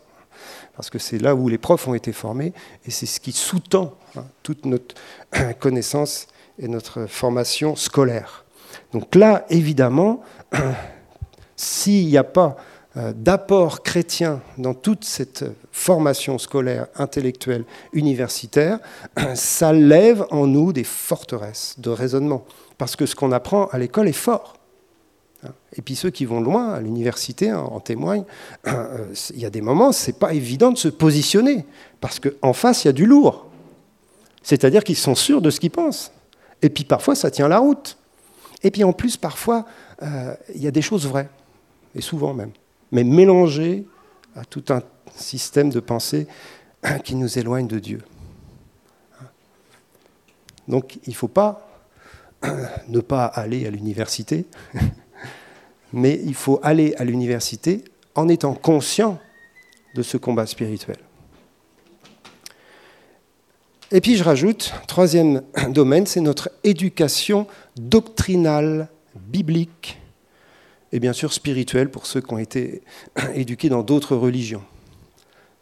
Parce que c'est là où les profs ont été formés, et c'est ce qui sous-tend hein, toute notre connaissance et notre formation scolaire. Donc là, évidemment, s'il n'y a pas euh, d'apport chrétien dans toute cette formation scolaire, intellectuelle, universitaire, ça lève en nous des forteresses de raisonnement. Parce que ce qu'on apprend à l'école est fort. Et puis ceux qui vont loin, à l'université, hein, en témoignent, euh, il y a des moments, ce n'est pas évident de se positionner, parce qu'en face, il y a du lourd. C'est-à-dire qu'ils sont sûrs de ce qu'ils pensent. Et puis parfois, ça tient la route. Et puis en plus, parfois, euh, il y a des choses vraies, et souvent même mais mélangé à tout un système de pensée qui nous éloigne de Dieu. Donc il ne faut pas ne pas aller à l'université, mais il faut aller à l'université en étant conscient de ce combat spirituel. Et puis je rajoute, troisième domaine, c'est notre éducation doctrinale, biblique, et bien sûr spirituel pour ceux qui ont été éduqués dans d'autres religions.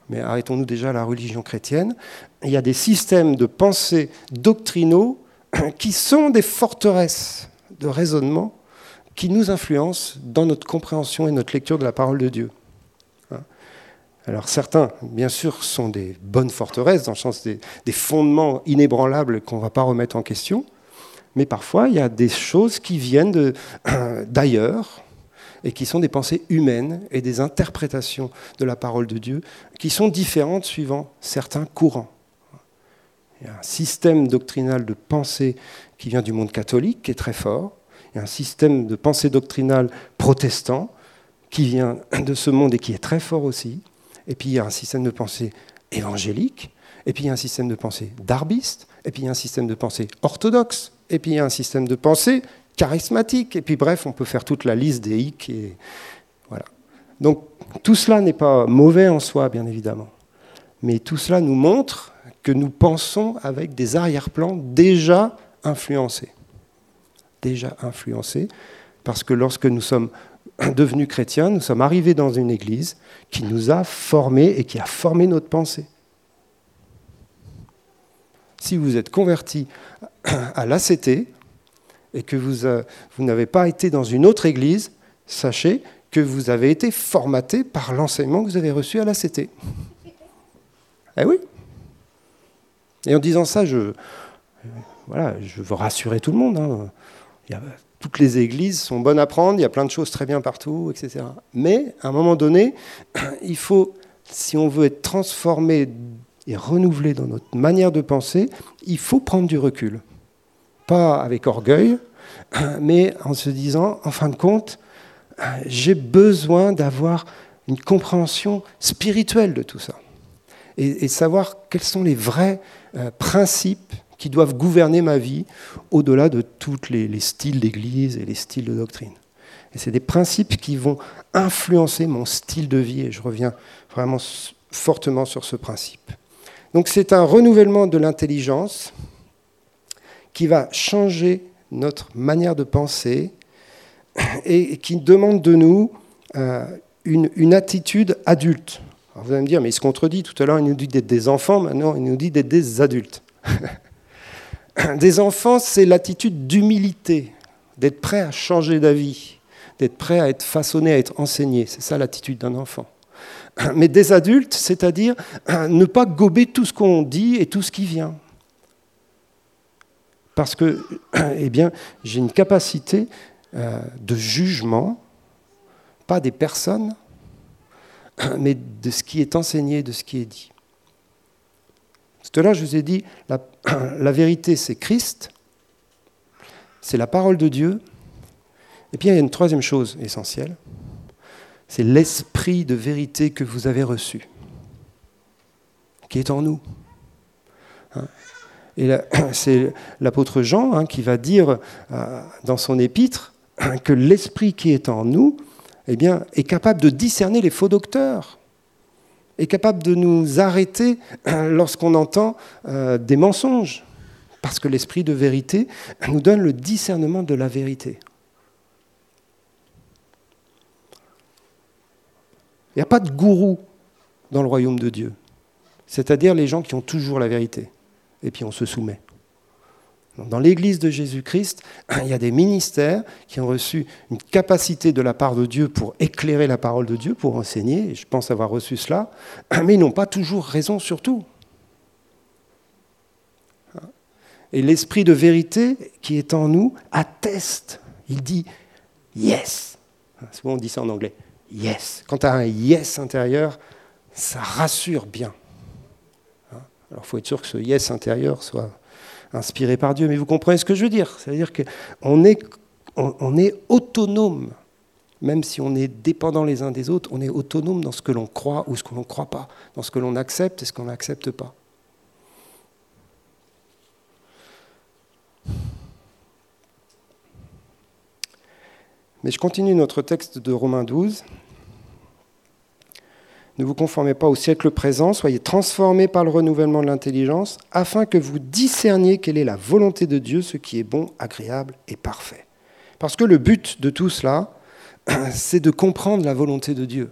Mais arrêtons-nous déjà à la religion chrétienne. Il y a des systèmes de pensée doctrinaux qui sont des forteresses de raisonnement qui nous influencent dans notre compréhension et notre lecture de la parole de Dieu. Hein. Alors certains, bien sûr, sont des bonnes forteresses, dans le sens des, des fondements inébranlables qu'on ne va pas remettre en question, mais parfois il y a des choses qui viennent d'ailleurs, et qui sont des pensées humaines et des interprétations de la parole de Dieu qui sont différentes suivant certains courants. Il y a un système doctrinal de pensée qui vient du monde catholique qui est très fort. Il y a un système de pensée doctrinale protestant qui vient de ce monde et qui est très fort aussi. Et puis il y a un système de pensée évangélique. Et puis il y a un système de pensée darbiste. Et puis il y a un système de pensée orthodoxe. Et puis il y a un système de pensée charismatique. Et puis bref, on peut faire toute la liste des hic. Et, voilà. Donc tout cela n'est pas mauvais en soi, bien évidemment. Mais tout cela nous montre que nous pensons avec des arrière-plans déjà influencés. Déjà influencés, parce que lorsque nous sommes devenus chrétiens, nous sommes arrivés dans une église qui nous a formés et qui a formé notre pensée. Si vous êtes converti à l'ACT, et que vous, euh, vous n'avez pas été dans une autre église, sachez que vous avez été formaté par l'enseignement que vous avez reçu à la CT. Eh oui. Et en disant ça, je, voilà, je veux rassurer tout le monde. Hein. Toutes les églises sont bonnes à prendre, il y a plein de choses très bien partout, etc. Mais à un moment donné, il faut, si on veut être transformé et renouvelé dans notre manière de penser, il faut prendre du recul pas avec orgueil, mais en se disant, en fin de compte, j'ai besoin d'avoir une compréhension spirituelle de tout ça. Et, savoir quels sont les vrais euh, principes qui doivent gouverner ma vie au-delà de tous les, les styles d'église et les styles de doctrine. Et c'est des principes qui vont influencer mon style de vie, et je reviens vraiment fortement sur ce principe. Donc c'est un renouvellement de l'intelligence qui va changer notre manière de penser et qui demande de nous euh, une, attitude adulte. vous allez me dire, mais il se contredit. Tout à l'heure, il nous dit d'être des enfants, maintenant, il nous dit d'être des adultes. des enfants, c'est l'attitude d'humilité, d'être prêt à changer d'avis, d'être prêt à être façonné, à être enseigné. C'est ça l'attitude d'un enfant. Mais des adultes, c'est-à-dire ne pas gober tout ce qu'on dit et tout ce qui vient. Parce que, eh bien, j'ai une capacité euh, de jugement, pas des personnes, mais de ce qui est enseigné, de ce qui est dit. Tout à l'heure, je vous ai dit, la, vérité, c'est Christ, c'est la parole de Dieu, et puis il y a une troisième chose essentielle, c'est l'esprit de vérité que vous avez reçu, qui est en nous. Hein. Et c'est l'apôtre Jean hein, qui va dire euh, dans son épître que l'esprit qui est en nous eh bien, est capable de discerner les faux docteurs, est capable de nous arrêter lorsqu'on entend euh, des mensonges, parce que l'esprit de vérité nous donne le discernement de la vérité. Il n'y a pas de gourou dans le royaume de Dieu, c'est-à-dire les gens qui ont toujours la vérité, et puis on se soumet. Dans l'Église de Jésus-Christ, il y a des ministères qui ont reçu une capacité de la part de Dieu pour éclairer la parole de Dieu, pour enseigner, et je pense avoir reçu cela, mais ils n'ont pas toujours raison sur tout. Et l'esprit de vérité qui est en nous atteste, il dit yes. Souvent on dit ça en anglais, yes. Quand tu as un yes intérieur, ça rassure bien. Alors il faut être sûr que ce yes intérieur soit inspiré par Dieu. Mais vous comprenez ce que je veux dire? C'est-à-dire qu'on est, on, est autonome, même si on est dépendant les uns des autres, on est autonome dans ce que l'on croit ou ce que l'on ne croit pas, dans ce que l'on accepte et ce qu'on n'accepte pas. Mais je continue notre texte de Romains 12. Ne vous conformez pas au siècle présent, soyez transformés par le renouvellement de l'intelligence, afin que vous discerniez quelle est la volonté de Dieu, ce qui est bon, agréable et parfait. Parce que le but de tout cela, c'est de comprendre la volonté de Dieu.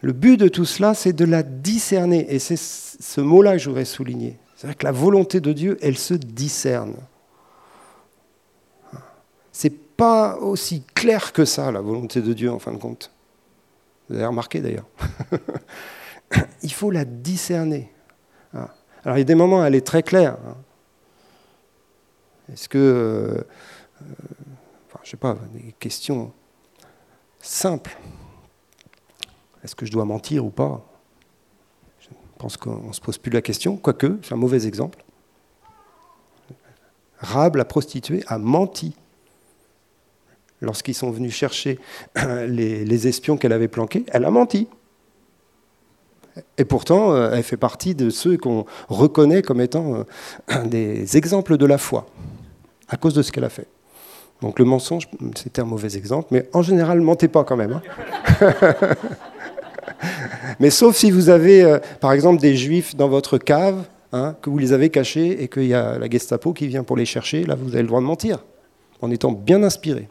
Le but de tout cela, c'est de la discerner. Et c'est ce mot-là que je voudrais souligner. C'est-à-dire que la volonté de Dieu, elle se discerne. C'est pas aussi clair que ça, la volonté de Dieu, en fin de compte. Vous avez remarqué d'ailleurs. il faut la discerner. Hein. Alors il y a des moments où elle est très claire. Hein. Est-ce que, euh, enfin, je sais pas, des questions simples. Est-ce que je dois mentir ou pas? Je pense qu'on ne se pose plus la question, quoique, c'est un mauvais exemple. Rab, la prostituée, a menti lorsqu'ils sont venus chercher les, espions qu'elle avait planqués, elle a menti. Et pourtant, euh, elle fait partie de ceux qu'on reconnaît comme étant euh, des exemples de la foi, à cause de ce qu'elle a fait. Donc le mensonge, c'était un mauvais exemple, mais en général, mentez pas quand même. Hein. mais sauf si vous avez, euh, par exemple, des juifs dans votre cave, hein, que vous les avez cachés et qu'il y a la Gestapo qui vient pour les chercher, là, vous avez le droit de mentir, en étant bien inspiré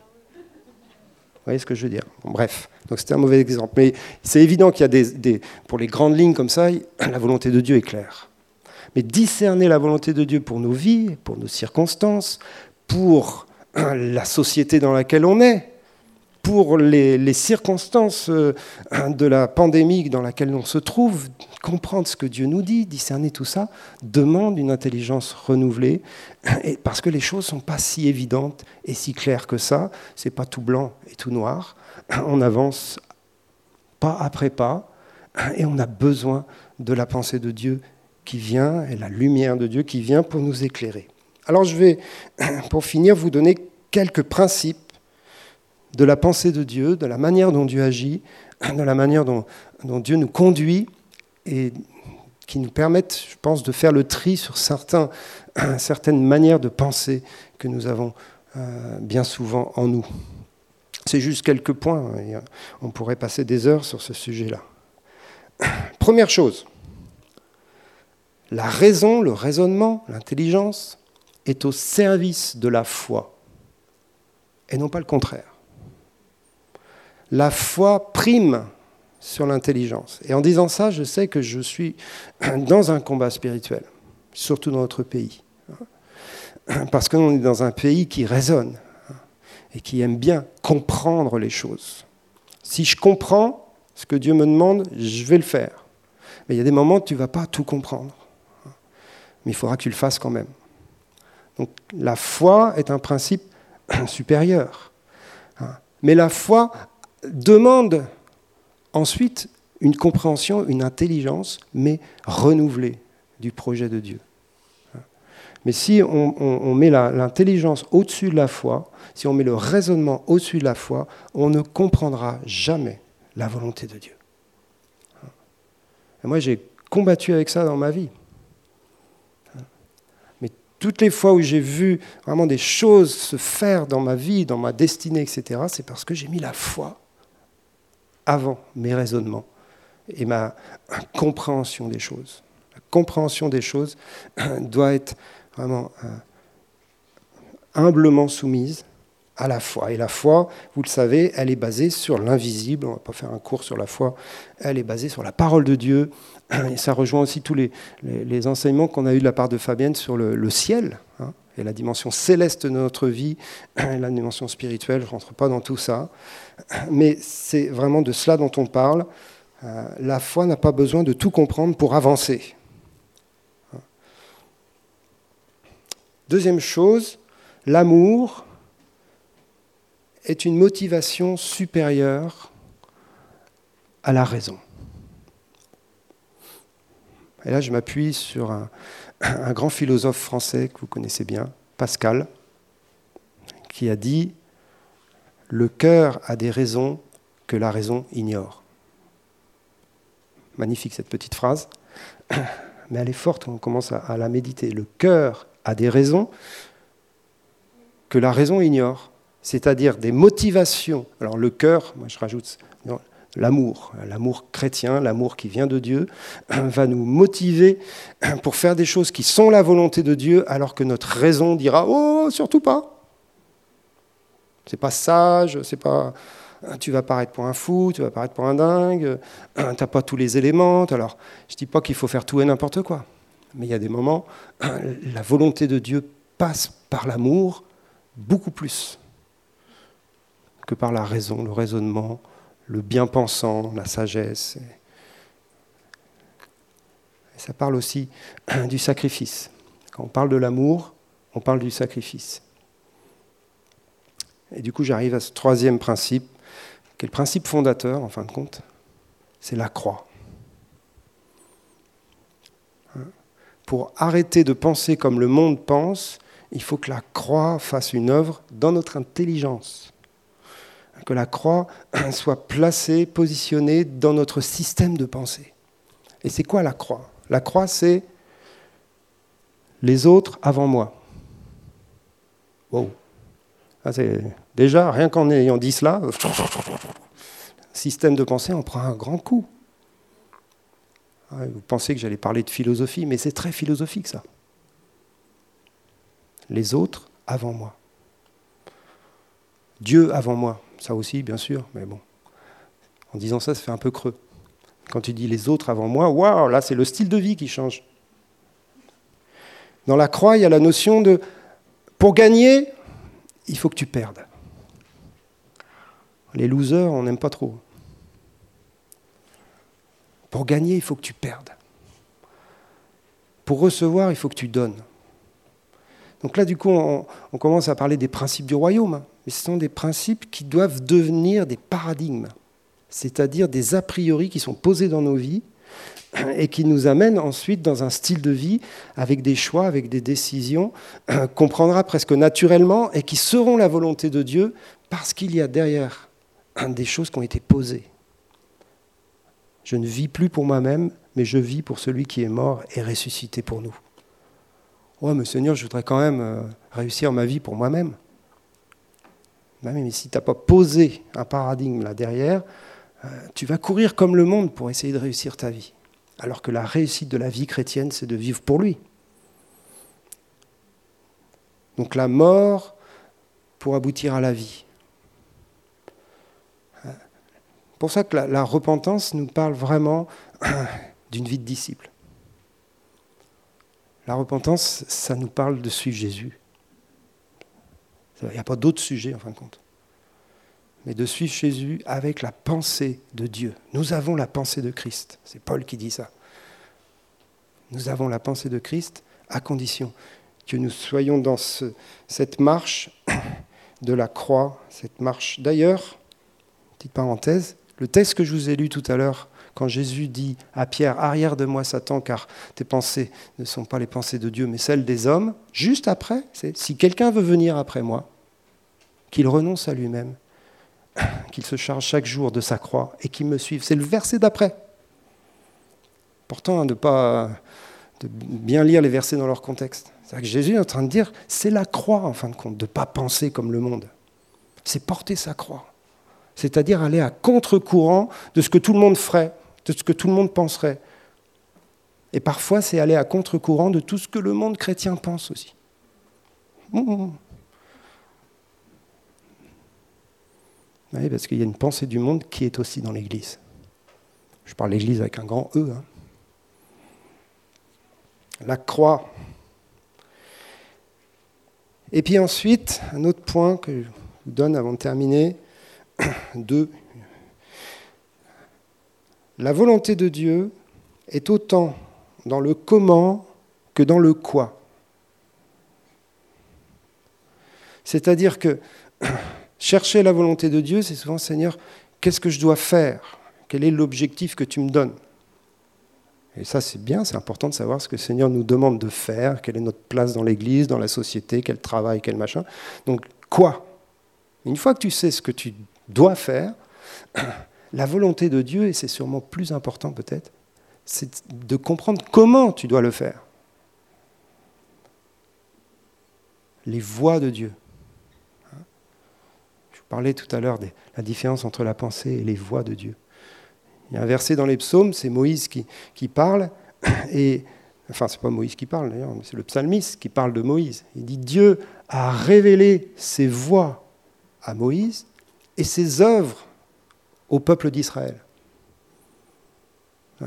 voyez ce que je veux dire? Bref, donc c'était un mauvais exemple. Mais c'est évident qu'il y a des, pour les grandes lignes comme ça, la volonté de Dieu est claire. Mais discerner la volonté de Dieu pour nos vies, pour nos circonstances, pour la société dans laquelle on est, pour les, circonstances euh, de la pandémie dans laquelle on se trouve, comprendre ce que Dieu nous dit, discerner tout ça, demande une intelligence renouvelée, parce que les choses ne sont pas si évidentes et si claires que ça, c'est pas tout blanc et tout noir, on avance pas après pas, et on a besoin de la pensée de Dieu qui vient, et la lumière de Dieu qui vient pour nous éclairer. Alors je vais, pour finir, vous donner quelques principes de la pensée de Dieu, de la manière dont Dieu agit, de la manière dont, Dieu nous conduit et qui nous permettent, je pense, de faire le tri sur certaines manières de penser que nous avons euh, bien souvent en nous. C'est juste quelques points, euh, on pourrait passer des heures sur ce sujet-là. Première chose, la raison, le raisonnement, l'intelligence est au service de la foi, et non pas le contraire. La foi prime sur l'intelligence. Et en disant ça, je sais que je suis dans un combat spirituel, surtout dans notre pays. Parce qu'on est dans un pays qui raisonne et qui aime bien comprendre les choses. Si je comprends ce que Dieu me demande, je vais le faire. Mais il y a des moments où tu ne vas pas tout comprendre. Mais il faudra que tu le fasses quand même. Donc la foi est un principe supérieur. Mais la foi demande ensuite une compréhension, une intelligence, mais renouvelée du projet de Dieu. Mais si on, met l'intelligence au-dessus de la foi, si on met le raisonnement au-dessus de la foi, on ne comprendra jamais la volonté de Dieu. Et moi, j'ai combattu avec ça dans ma vie. Mais toutes les fois où j'ai vu vraiment des choses se faire dans ma vie, dans ma destinée, etc., c'est parce que j'ai mis la foi avant mes raisonnements et ma compréhension des choses. La compréhension des choses doit être vraiment euh, humblement soumise à la foi. Et la foi, vous le savez, elle est basée sur l'invisible. On ne va pas faire un cours sur la foi. Elle est basée sur la parole de Dieu. Et ça rejoint aussi tous les, les, enseignements qu'on a eus de la part de Fabienne sur le, ciel. Hein, et la dimension céleste de notre vie, la dimension spirituelle, je ne rentre pas dans tout ça. Mais c'est vraiment de cela dont on parle. Euh, la foi n'a pas besoin de tout comprendre pour avancer. Deuxième chose, l'amour est une motivation supérieure à la raison. Et là, je m'appuie sur un, un, grand philosophe français que vous connaissez bien, Pascal, qui a dit Le cœur a des raisons que la raison ignore. Magnifique cette petite phrase, mais elle est forte, on commence à, la méditer. Le cœur a des raisons que la raison ignore, c'est-à-dire des motivations. Alors le cœur, moi je rajoute l'amour, l'amour chrétien, l'amour qui vient de Dieu, va nous motiver pour faire des choses qui sont la volonté de Dieu, alors que notre raison dira oh surtout pas. C'est pas sage, c'est pas tu vas paraître pour un fou, tu vas paraître pour un dingue, tu n'as pas tous les éléments. Alors, je dis pas qu'il faut faire tout et n'importe quoi. Mais il y a des moments, la volonté de Dieu passe par l'amour beaucoup plus que par la raison, le raisonnement, le bien-pensant, la sagesse. Ça parle aussi du sacrifice. Quand on parle de l'amour, on parle du sacrifice. Et du coup, j'arrive à ce troisième principe, qui est le principe fondateur, en fin de compte, c'est la croix. pour arrêter de penser comme le monde pense, il faut que la croix fasse une œuvre dans notre intelligence. Que la croix soit placée, positionnée dans notre système de pensée. Et c'est quoi la croix? La croix, c'est les autres avant moi. Wow. Ah, déjà, rien qu'en ayant dit cela, système de pensée, on prend un grand coup. Vous pensez que j'allais parler de philosophie, mais c'est très philosophique ça. Les autres avant moi. Dieu avant moi, ça aussi bien sûr, mais bon. En disant ça, ça fait un peu creux. Quand tu dis les autres avant moi, waouh, là c'est le style de vie qui change. Dans la croix, il y a la notion de pour gagner, il faut que tu perdes. Les losers, on n'aime pas trop. Pour gagner, il faut que tu perdes. Pour recevoir, il faut que tu donnes. Donc là, du coup, on, commence à parler des principes du royaume, hein. Mais ce sont des principes qui doivent devenir des paradigmes, c'est-à-dire des a priori qui sont posés dans nos vies et qui nous amènent ensuite dans un style de vie avec des choix, avec des décisions qu'on prendra presque naturellement et qui seront la volonté de Dieu parce qu'il y a derrière des choses qui ont été posées. Je ne vis plus pour moi-même, mais je vis pour celui qui est mort et ressuscité pour nous. Ouais, mais je voudrais quand même euh, réussir ma vie pour moi-même. Ben mais si tu n'as pas posé un paradigme là derrière, euh, tu vas courir comme le monde pour essayer de réussir ta vie. Alors que la réussite de la vie chrétienne, c'est de vivre pour lui. Donc la mort pour aboutir à la vie. pour ça que la, repentance nous parle vraiment d'une vie de disciple. La repentance, ça nous parle de suivre Jésus. Il n'y a pas d'autre sujet en fin de compte. Mais de suivre Jésus avec la pensée de Dieu. Nous avons la pensée de Christ. C'est Paul qui dit ça. Nous avons la pensée de Christ à condition que nous soyons dans cette marche de la croix, cette marche. D'ailleurs, petite parenthèse, le texte que je vous ai lu tout à l'heure, quand Jésus dit à Pierre, arrière de moi Satan, car tes pensées ne sont pas les pensées de Dieu, mais celles des hommes, juste après, si quelqu'un veut venir après moi, qu'il renonce à lui-même, qu'il se charge chaque jour de sa croix et qu'il me suive. C'est le verset d'après. Pourtant, de pas bien lire les versets dans leur contexte. C'est que Jésus est en train de dire, c'est la croix en fin de compte, de ne pas penser comme le monde. C'est porter sa croix c'est-à-dire aller à contre-courant de ce que tout le monde ferait, de ce que tout le monde penserait. Et parfois, c'est aller à contre-courant de tout ce que le monde chrétien pense aussi. Mmh. Oui, parce qu'il y a une pensée du monde qui est aussi dans l'Église. Je parle l'Église avec un grand E. Hein. La croix. Et puis ensuite, un autre point que je vous donne avant de terminer, de la volonté de Dieu est autant dans le comment que dans le quoi. C'est-à-dire que chercher la volonté de Dieu, c'est souvent Seigneur, qu'est-ce que je dois faire? Quel est l'objectif que tu me donnes? Et ça, c'est bien, c'est important de savoir ce que Seigneur nous demande de faire, quelle est notre place dans l'Église, dans la société, quel travail, quel machin. Donc, quoi? Une fois que tu sais ce que tu doit faire, la volonté de Dieu, et c'est sûrement plus important peut-être, c'est de comprendre comment tu dois le faire. Les voies de Dieu. Je vous parlais tout à l'heure de la différence entre la pensée et les voies de Dieu. Il y a un verset dans les psaumes, c'est Moïse qui, parle, et enfin c'est pas Moïse qui parle d'ailleurs, c'est le psalmiste qui parle de Moïse. Il dit Dieu a révélé ses voies à Moïse et ses œuvres au peuple d'Israël.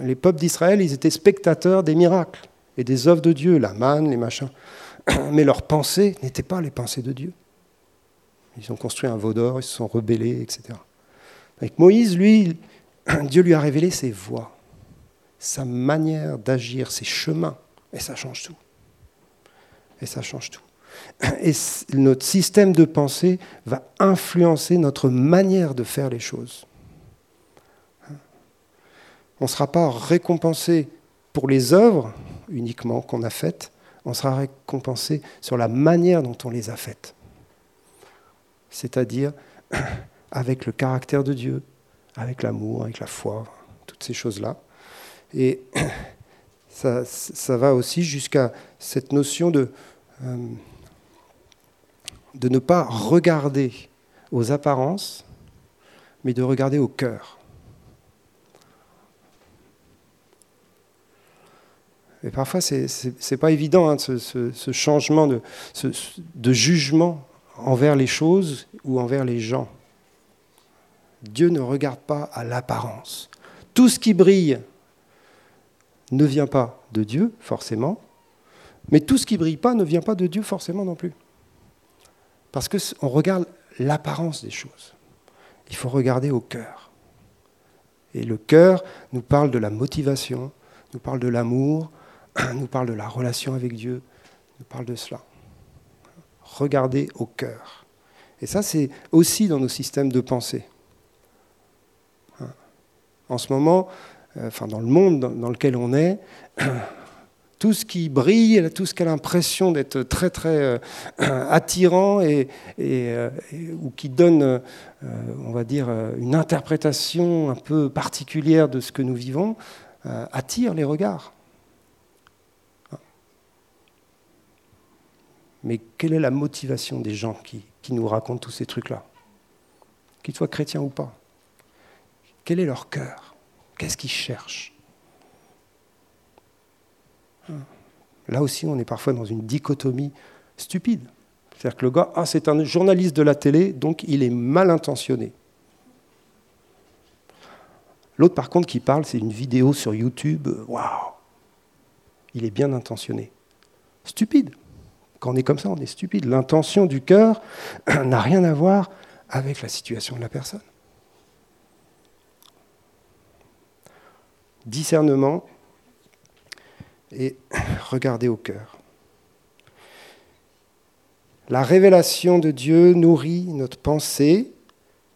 Les peuples d'Israël, ils étaient spectateurs des miracles et des œuvres de Dieu, la manne, les machins. Mais leurs pensées n'étaient pas les pensées de Dieu. Ils ont construit un veau d'or, ils se sont rebellés, etc. Avec Moïse, lui, Dieu lui a révélé ses voies, sa manière d'agir, ses chemins, et ça change tout. Et ça change tout et notre système de pensée va influencer notre manière de faire les choses. On ne sera pas récompensé pour les œuvres uniquement qu'on a faites, on sera récompensé sur la manière dont on les a faites. C'est-à-dire avec le caractère de Dieu, avec l'amour, avec la foi, toutes ces choses-là. Et ça, va aussi jusqu'à cette notion de... Euh, de ne pas regarder aux apparences, mais de regarder au cœur. Et parfois, ce n'est pas évident, hein, ce, changement de, de jugement envers les choses ou envers les gens. Dieu ne regarde pas à l'apparence. Tout ce qui brille ne vient pas de Dieu, forcément, mais tout ce qui brille pas ne vient pas de Dieu, forcément non plus. Parce qu'on regarde l'apparence des choses. Il faut regarder au cœur. Et le cœur nous parle de la motivation, nous parle de l'amour, nous parle de la relation avec Dieu, nous parle de cela. Regardez au cœur. Et ça, c'est aussi dans nos systèmes de pensée. En ce moment, euh, enfin dans le monde dans lequel on est, tout ce qui brille, tout ce qui a l'impression d'être très très euh, attirant euh, ou qui donne, on va dire, une interprétation un peu particulière de ce que nous vivons, attire les regards. Mais quelle est la motivation des gens qui, nous racontent tous ces trucs-là Qu'ils soient chrétiens ou pas Quel est leur cœur Qu'est-ce qu'ils cherchent Là aussi, on est parfois dans une dichotomie stupide. C'est-à-dire que le gars, ah, c'est un journaliste de la télé, donc il est mal intentionné. L'autre, par contre, qui parle, c'est une vidéo sur YouTube. Waouh Il est bien intentionné. Stupide. Quand on est comme ça, on est stupide. L'intention du cœur n'a rien à voir avec la situation de la personne. Discernement, et regardez au cœur. La révélation de Dieu nourrit notre pensée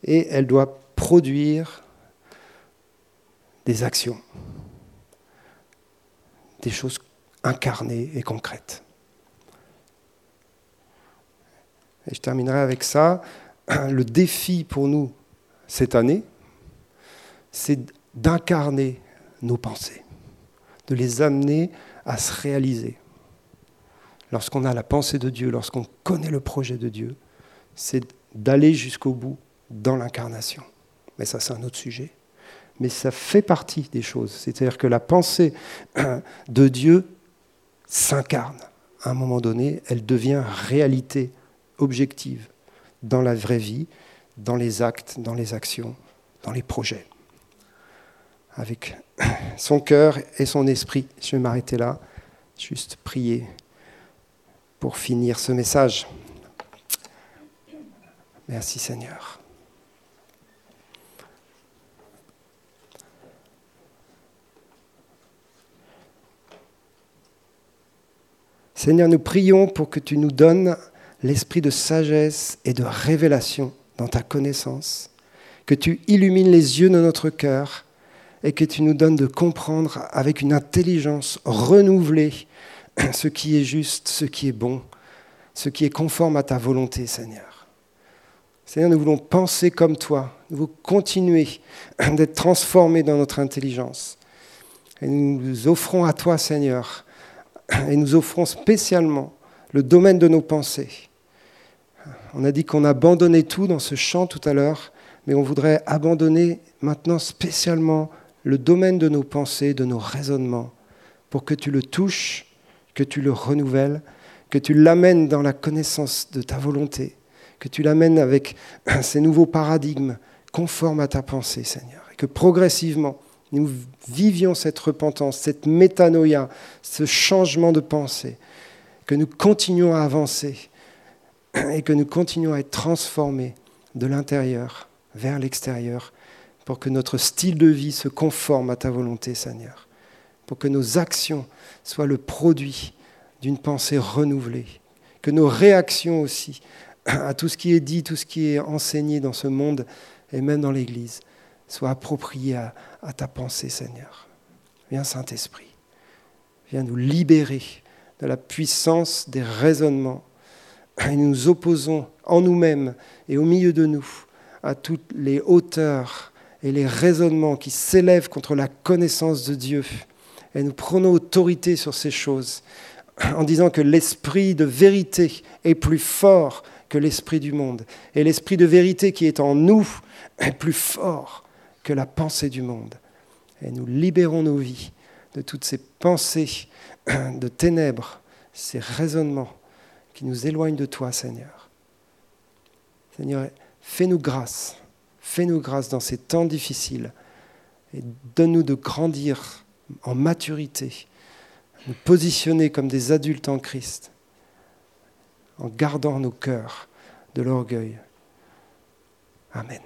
et elle doit produire des actions, des choses incarnées et concrètes. Et je terminerai avec ça. Le défi pour nous cette année, c'est d'incarner nos pensées de les amener à se réaliser. Lorsqu'on a la pensée de Dieu, lorsqu'on connaît le projet de Dieu, c'est d'aller jusqu'au bout dans l'incarnation. Mais ça, c'est un autre sujet. Mais ça fait partie des choses. C'est-à-dire que la pensée de Dieu s'incarne. À un moment donné, elle devient réalité objective dans la vraie vie, dans les actes, dans les actions, dans les projets avec son cœur et son esprit. Je vais m'arrêter là, juste prier pour finir ce message. Merci Seigneur. Seigneur, nous prions pour que tu nous donnes l'esprit de sagesse et de révélation dans ta connaissance, que tu illumines les yeux de notre cœur et que tu nous donnes de comprendre avec une intelligence renouvelée ce qui est juste, ce qui est bon, ce qui est conforme à ta volonté, Seigneur. Seigneur, nous voulons penser comme toi, nous voulons continuer d'être transformés dans notre intelligence. Et nous nous offrons à toi, Seigneur, et nous offrons spécialement le domaine de nos pensées. On a dit qu'on abandonnait tout dans ce chant tout à l'heure, mais on voudrait abandonner maintenant spécialement le domaine de nos pensées, de nos raisonnements, pour que tu le touches, que tu le renouvelles, que tu l'amènes dans la connaissance de ta volonté, que tu l'amènes avec ces nouveaux paradigmes conformes à ta pensée, Seigneur, et que progressivement, nous vivions cette repentance, cette métanoïa, ce changement de pensée, que nous continuons à avancer et que nous continuons à être transformés de l'intérieur vers l'extérieur pour que notre style de vie se conforme à ta volonté, Seigneur, pour que nos actions soient le produit d'une pensée renouvelée, que nos réactions aussi à tout ce qui est dit, tout ce qui est enseigné dans ce monde et même dans l'Église soient appropriées à, à ta pensée, Seigneur. Viens, Saint-Esprit, viens nous libérer de la puissance des raisonnements. Et nous nous opposons en nous-mêmes et au milieu de nous à toutes les hauteurs et les raisonnements qui s'élèvent contre la connaissance de Dieu. Et nous prenons autorité sur ces choses en disant que l'esprit de vérité est plus fort que l'esprit du monde. Et l'esprit de vérité qui est en nous est plus fort que la pensée du monde. Et nous libérons nos vies de toutes ces pensées de ténèbres, ces raisonnements qui nous éloignent de toi, Seigneur. Seigneur, fais-nous grâce Fais-nous grâce dans ces temps difficiles et donne-nous de grandir en maturité, nous positionner comme des adultes en Christ, en gardant nos cœurs de l'orgueil. Amen.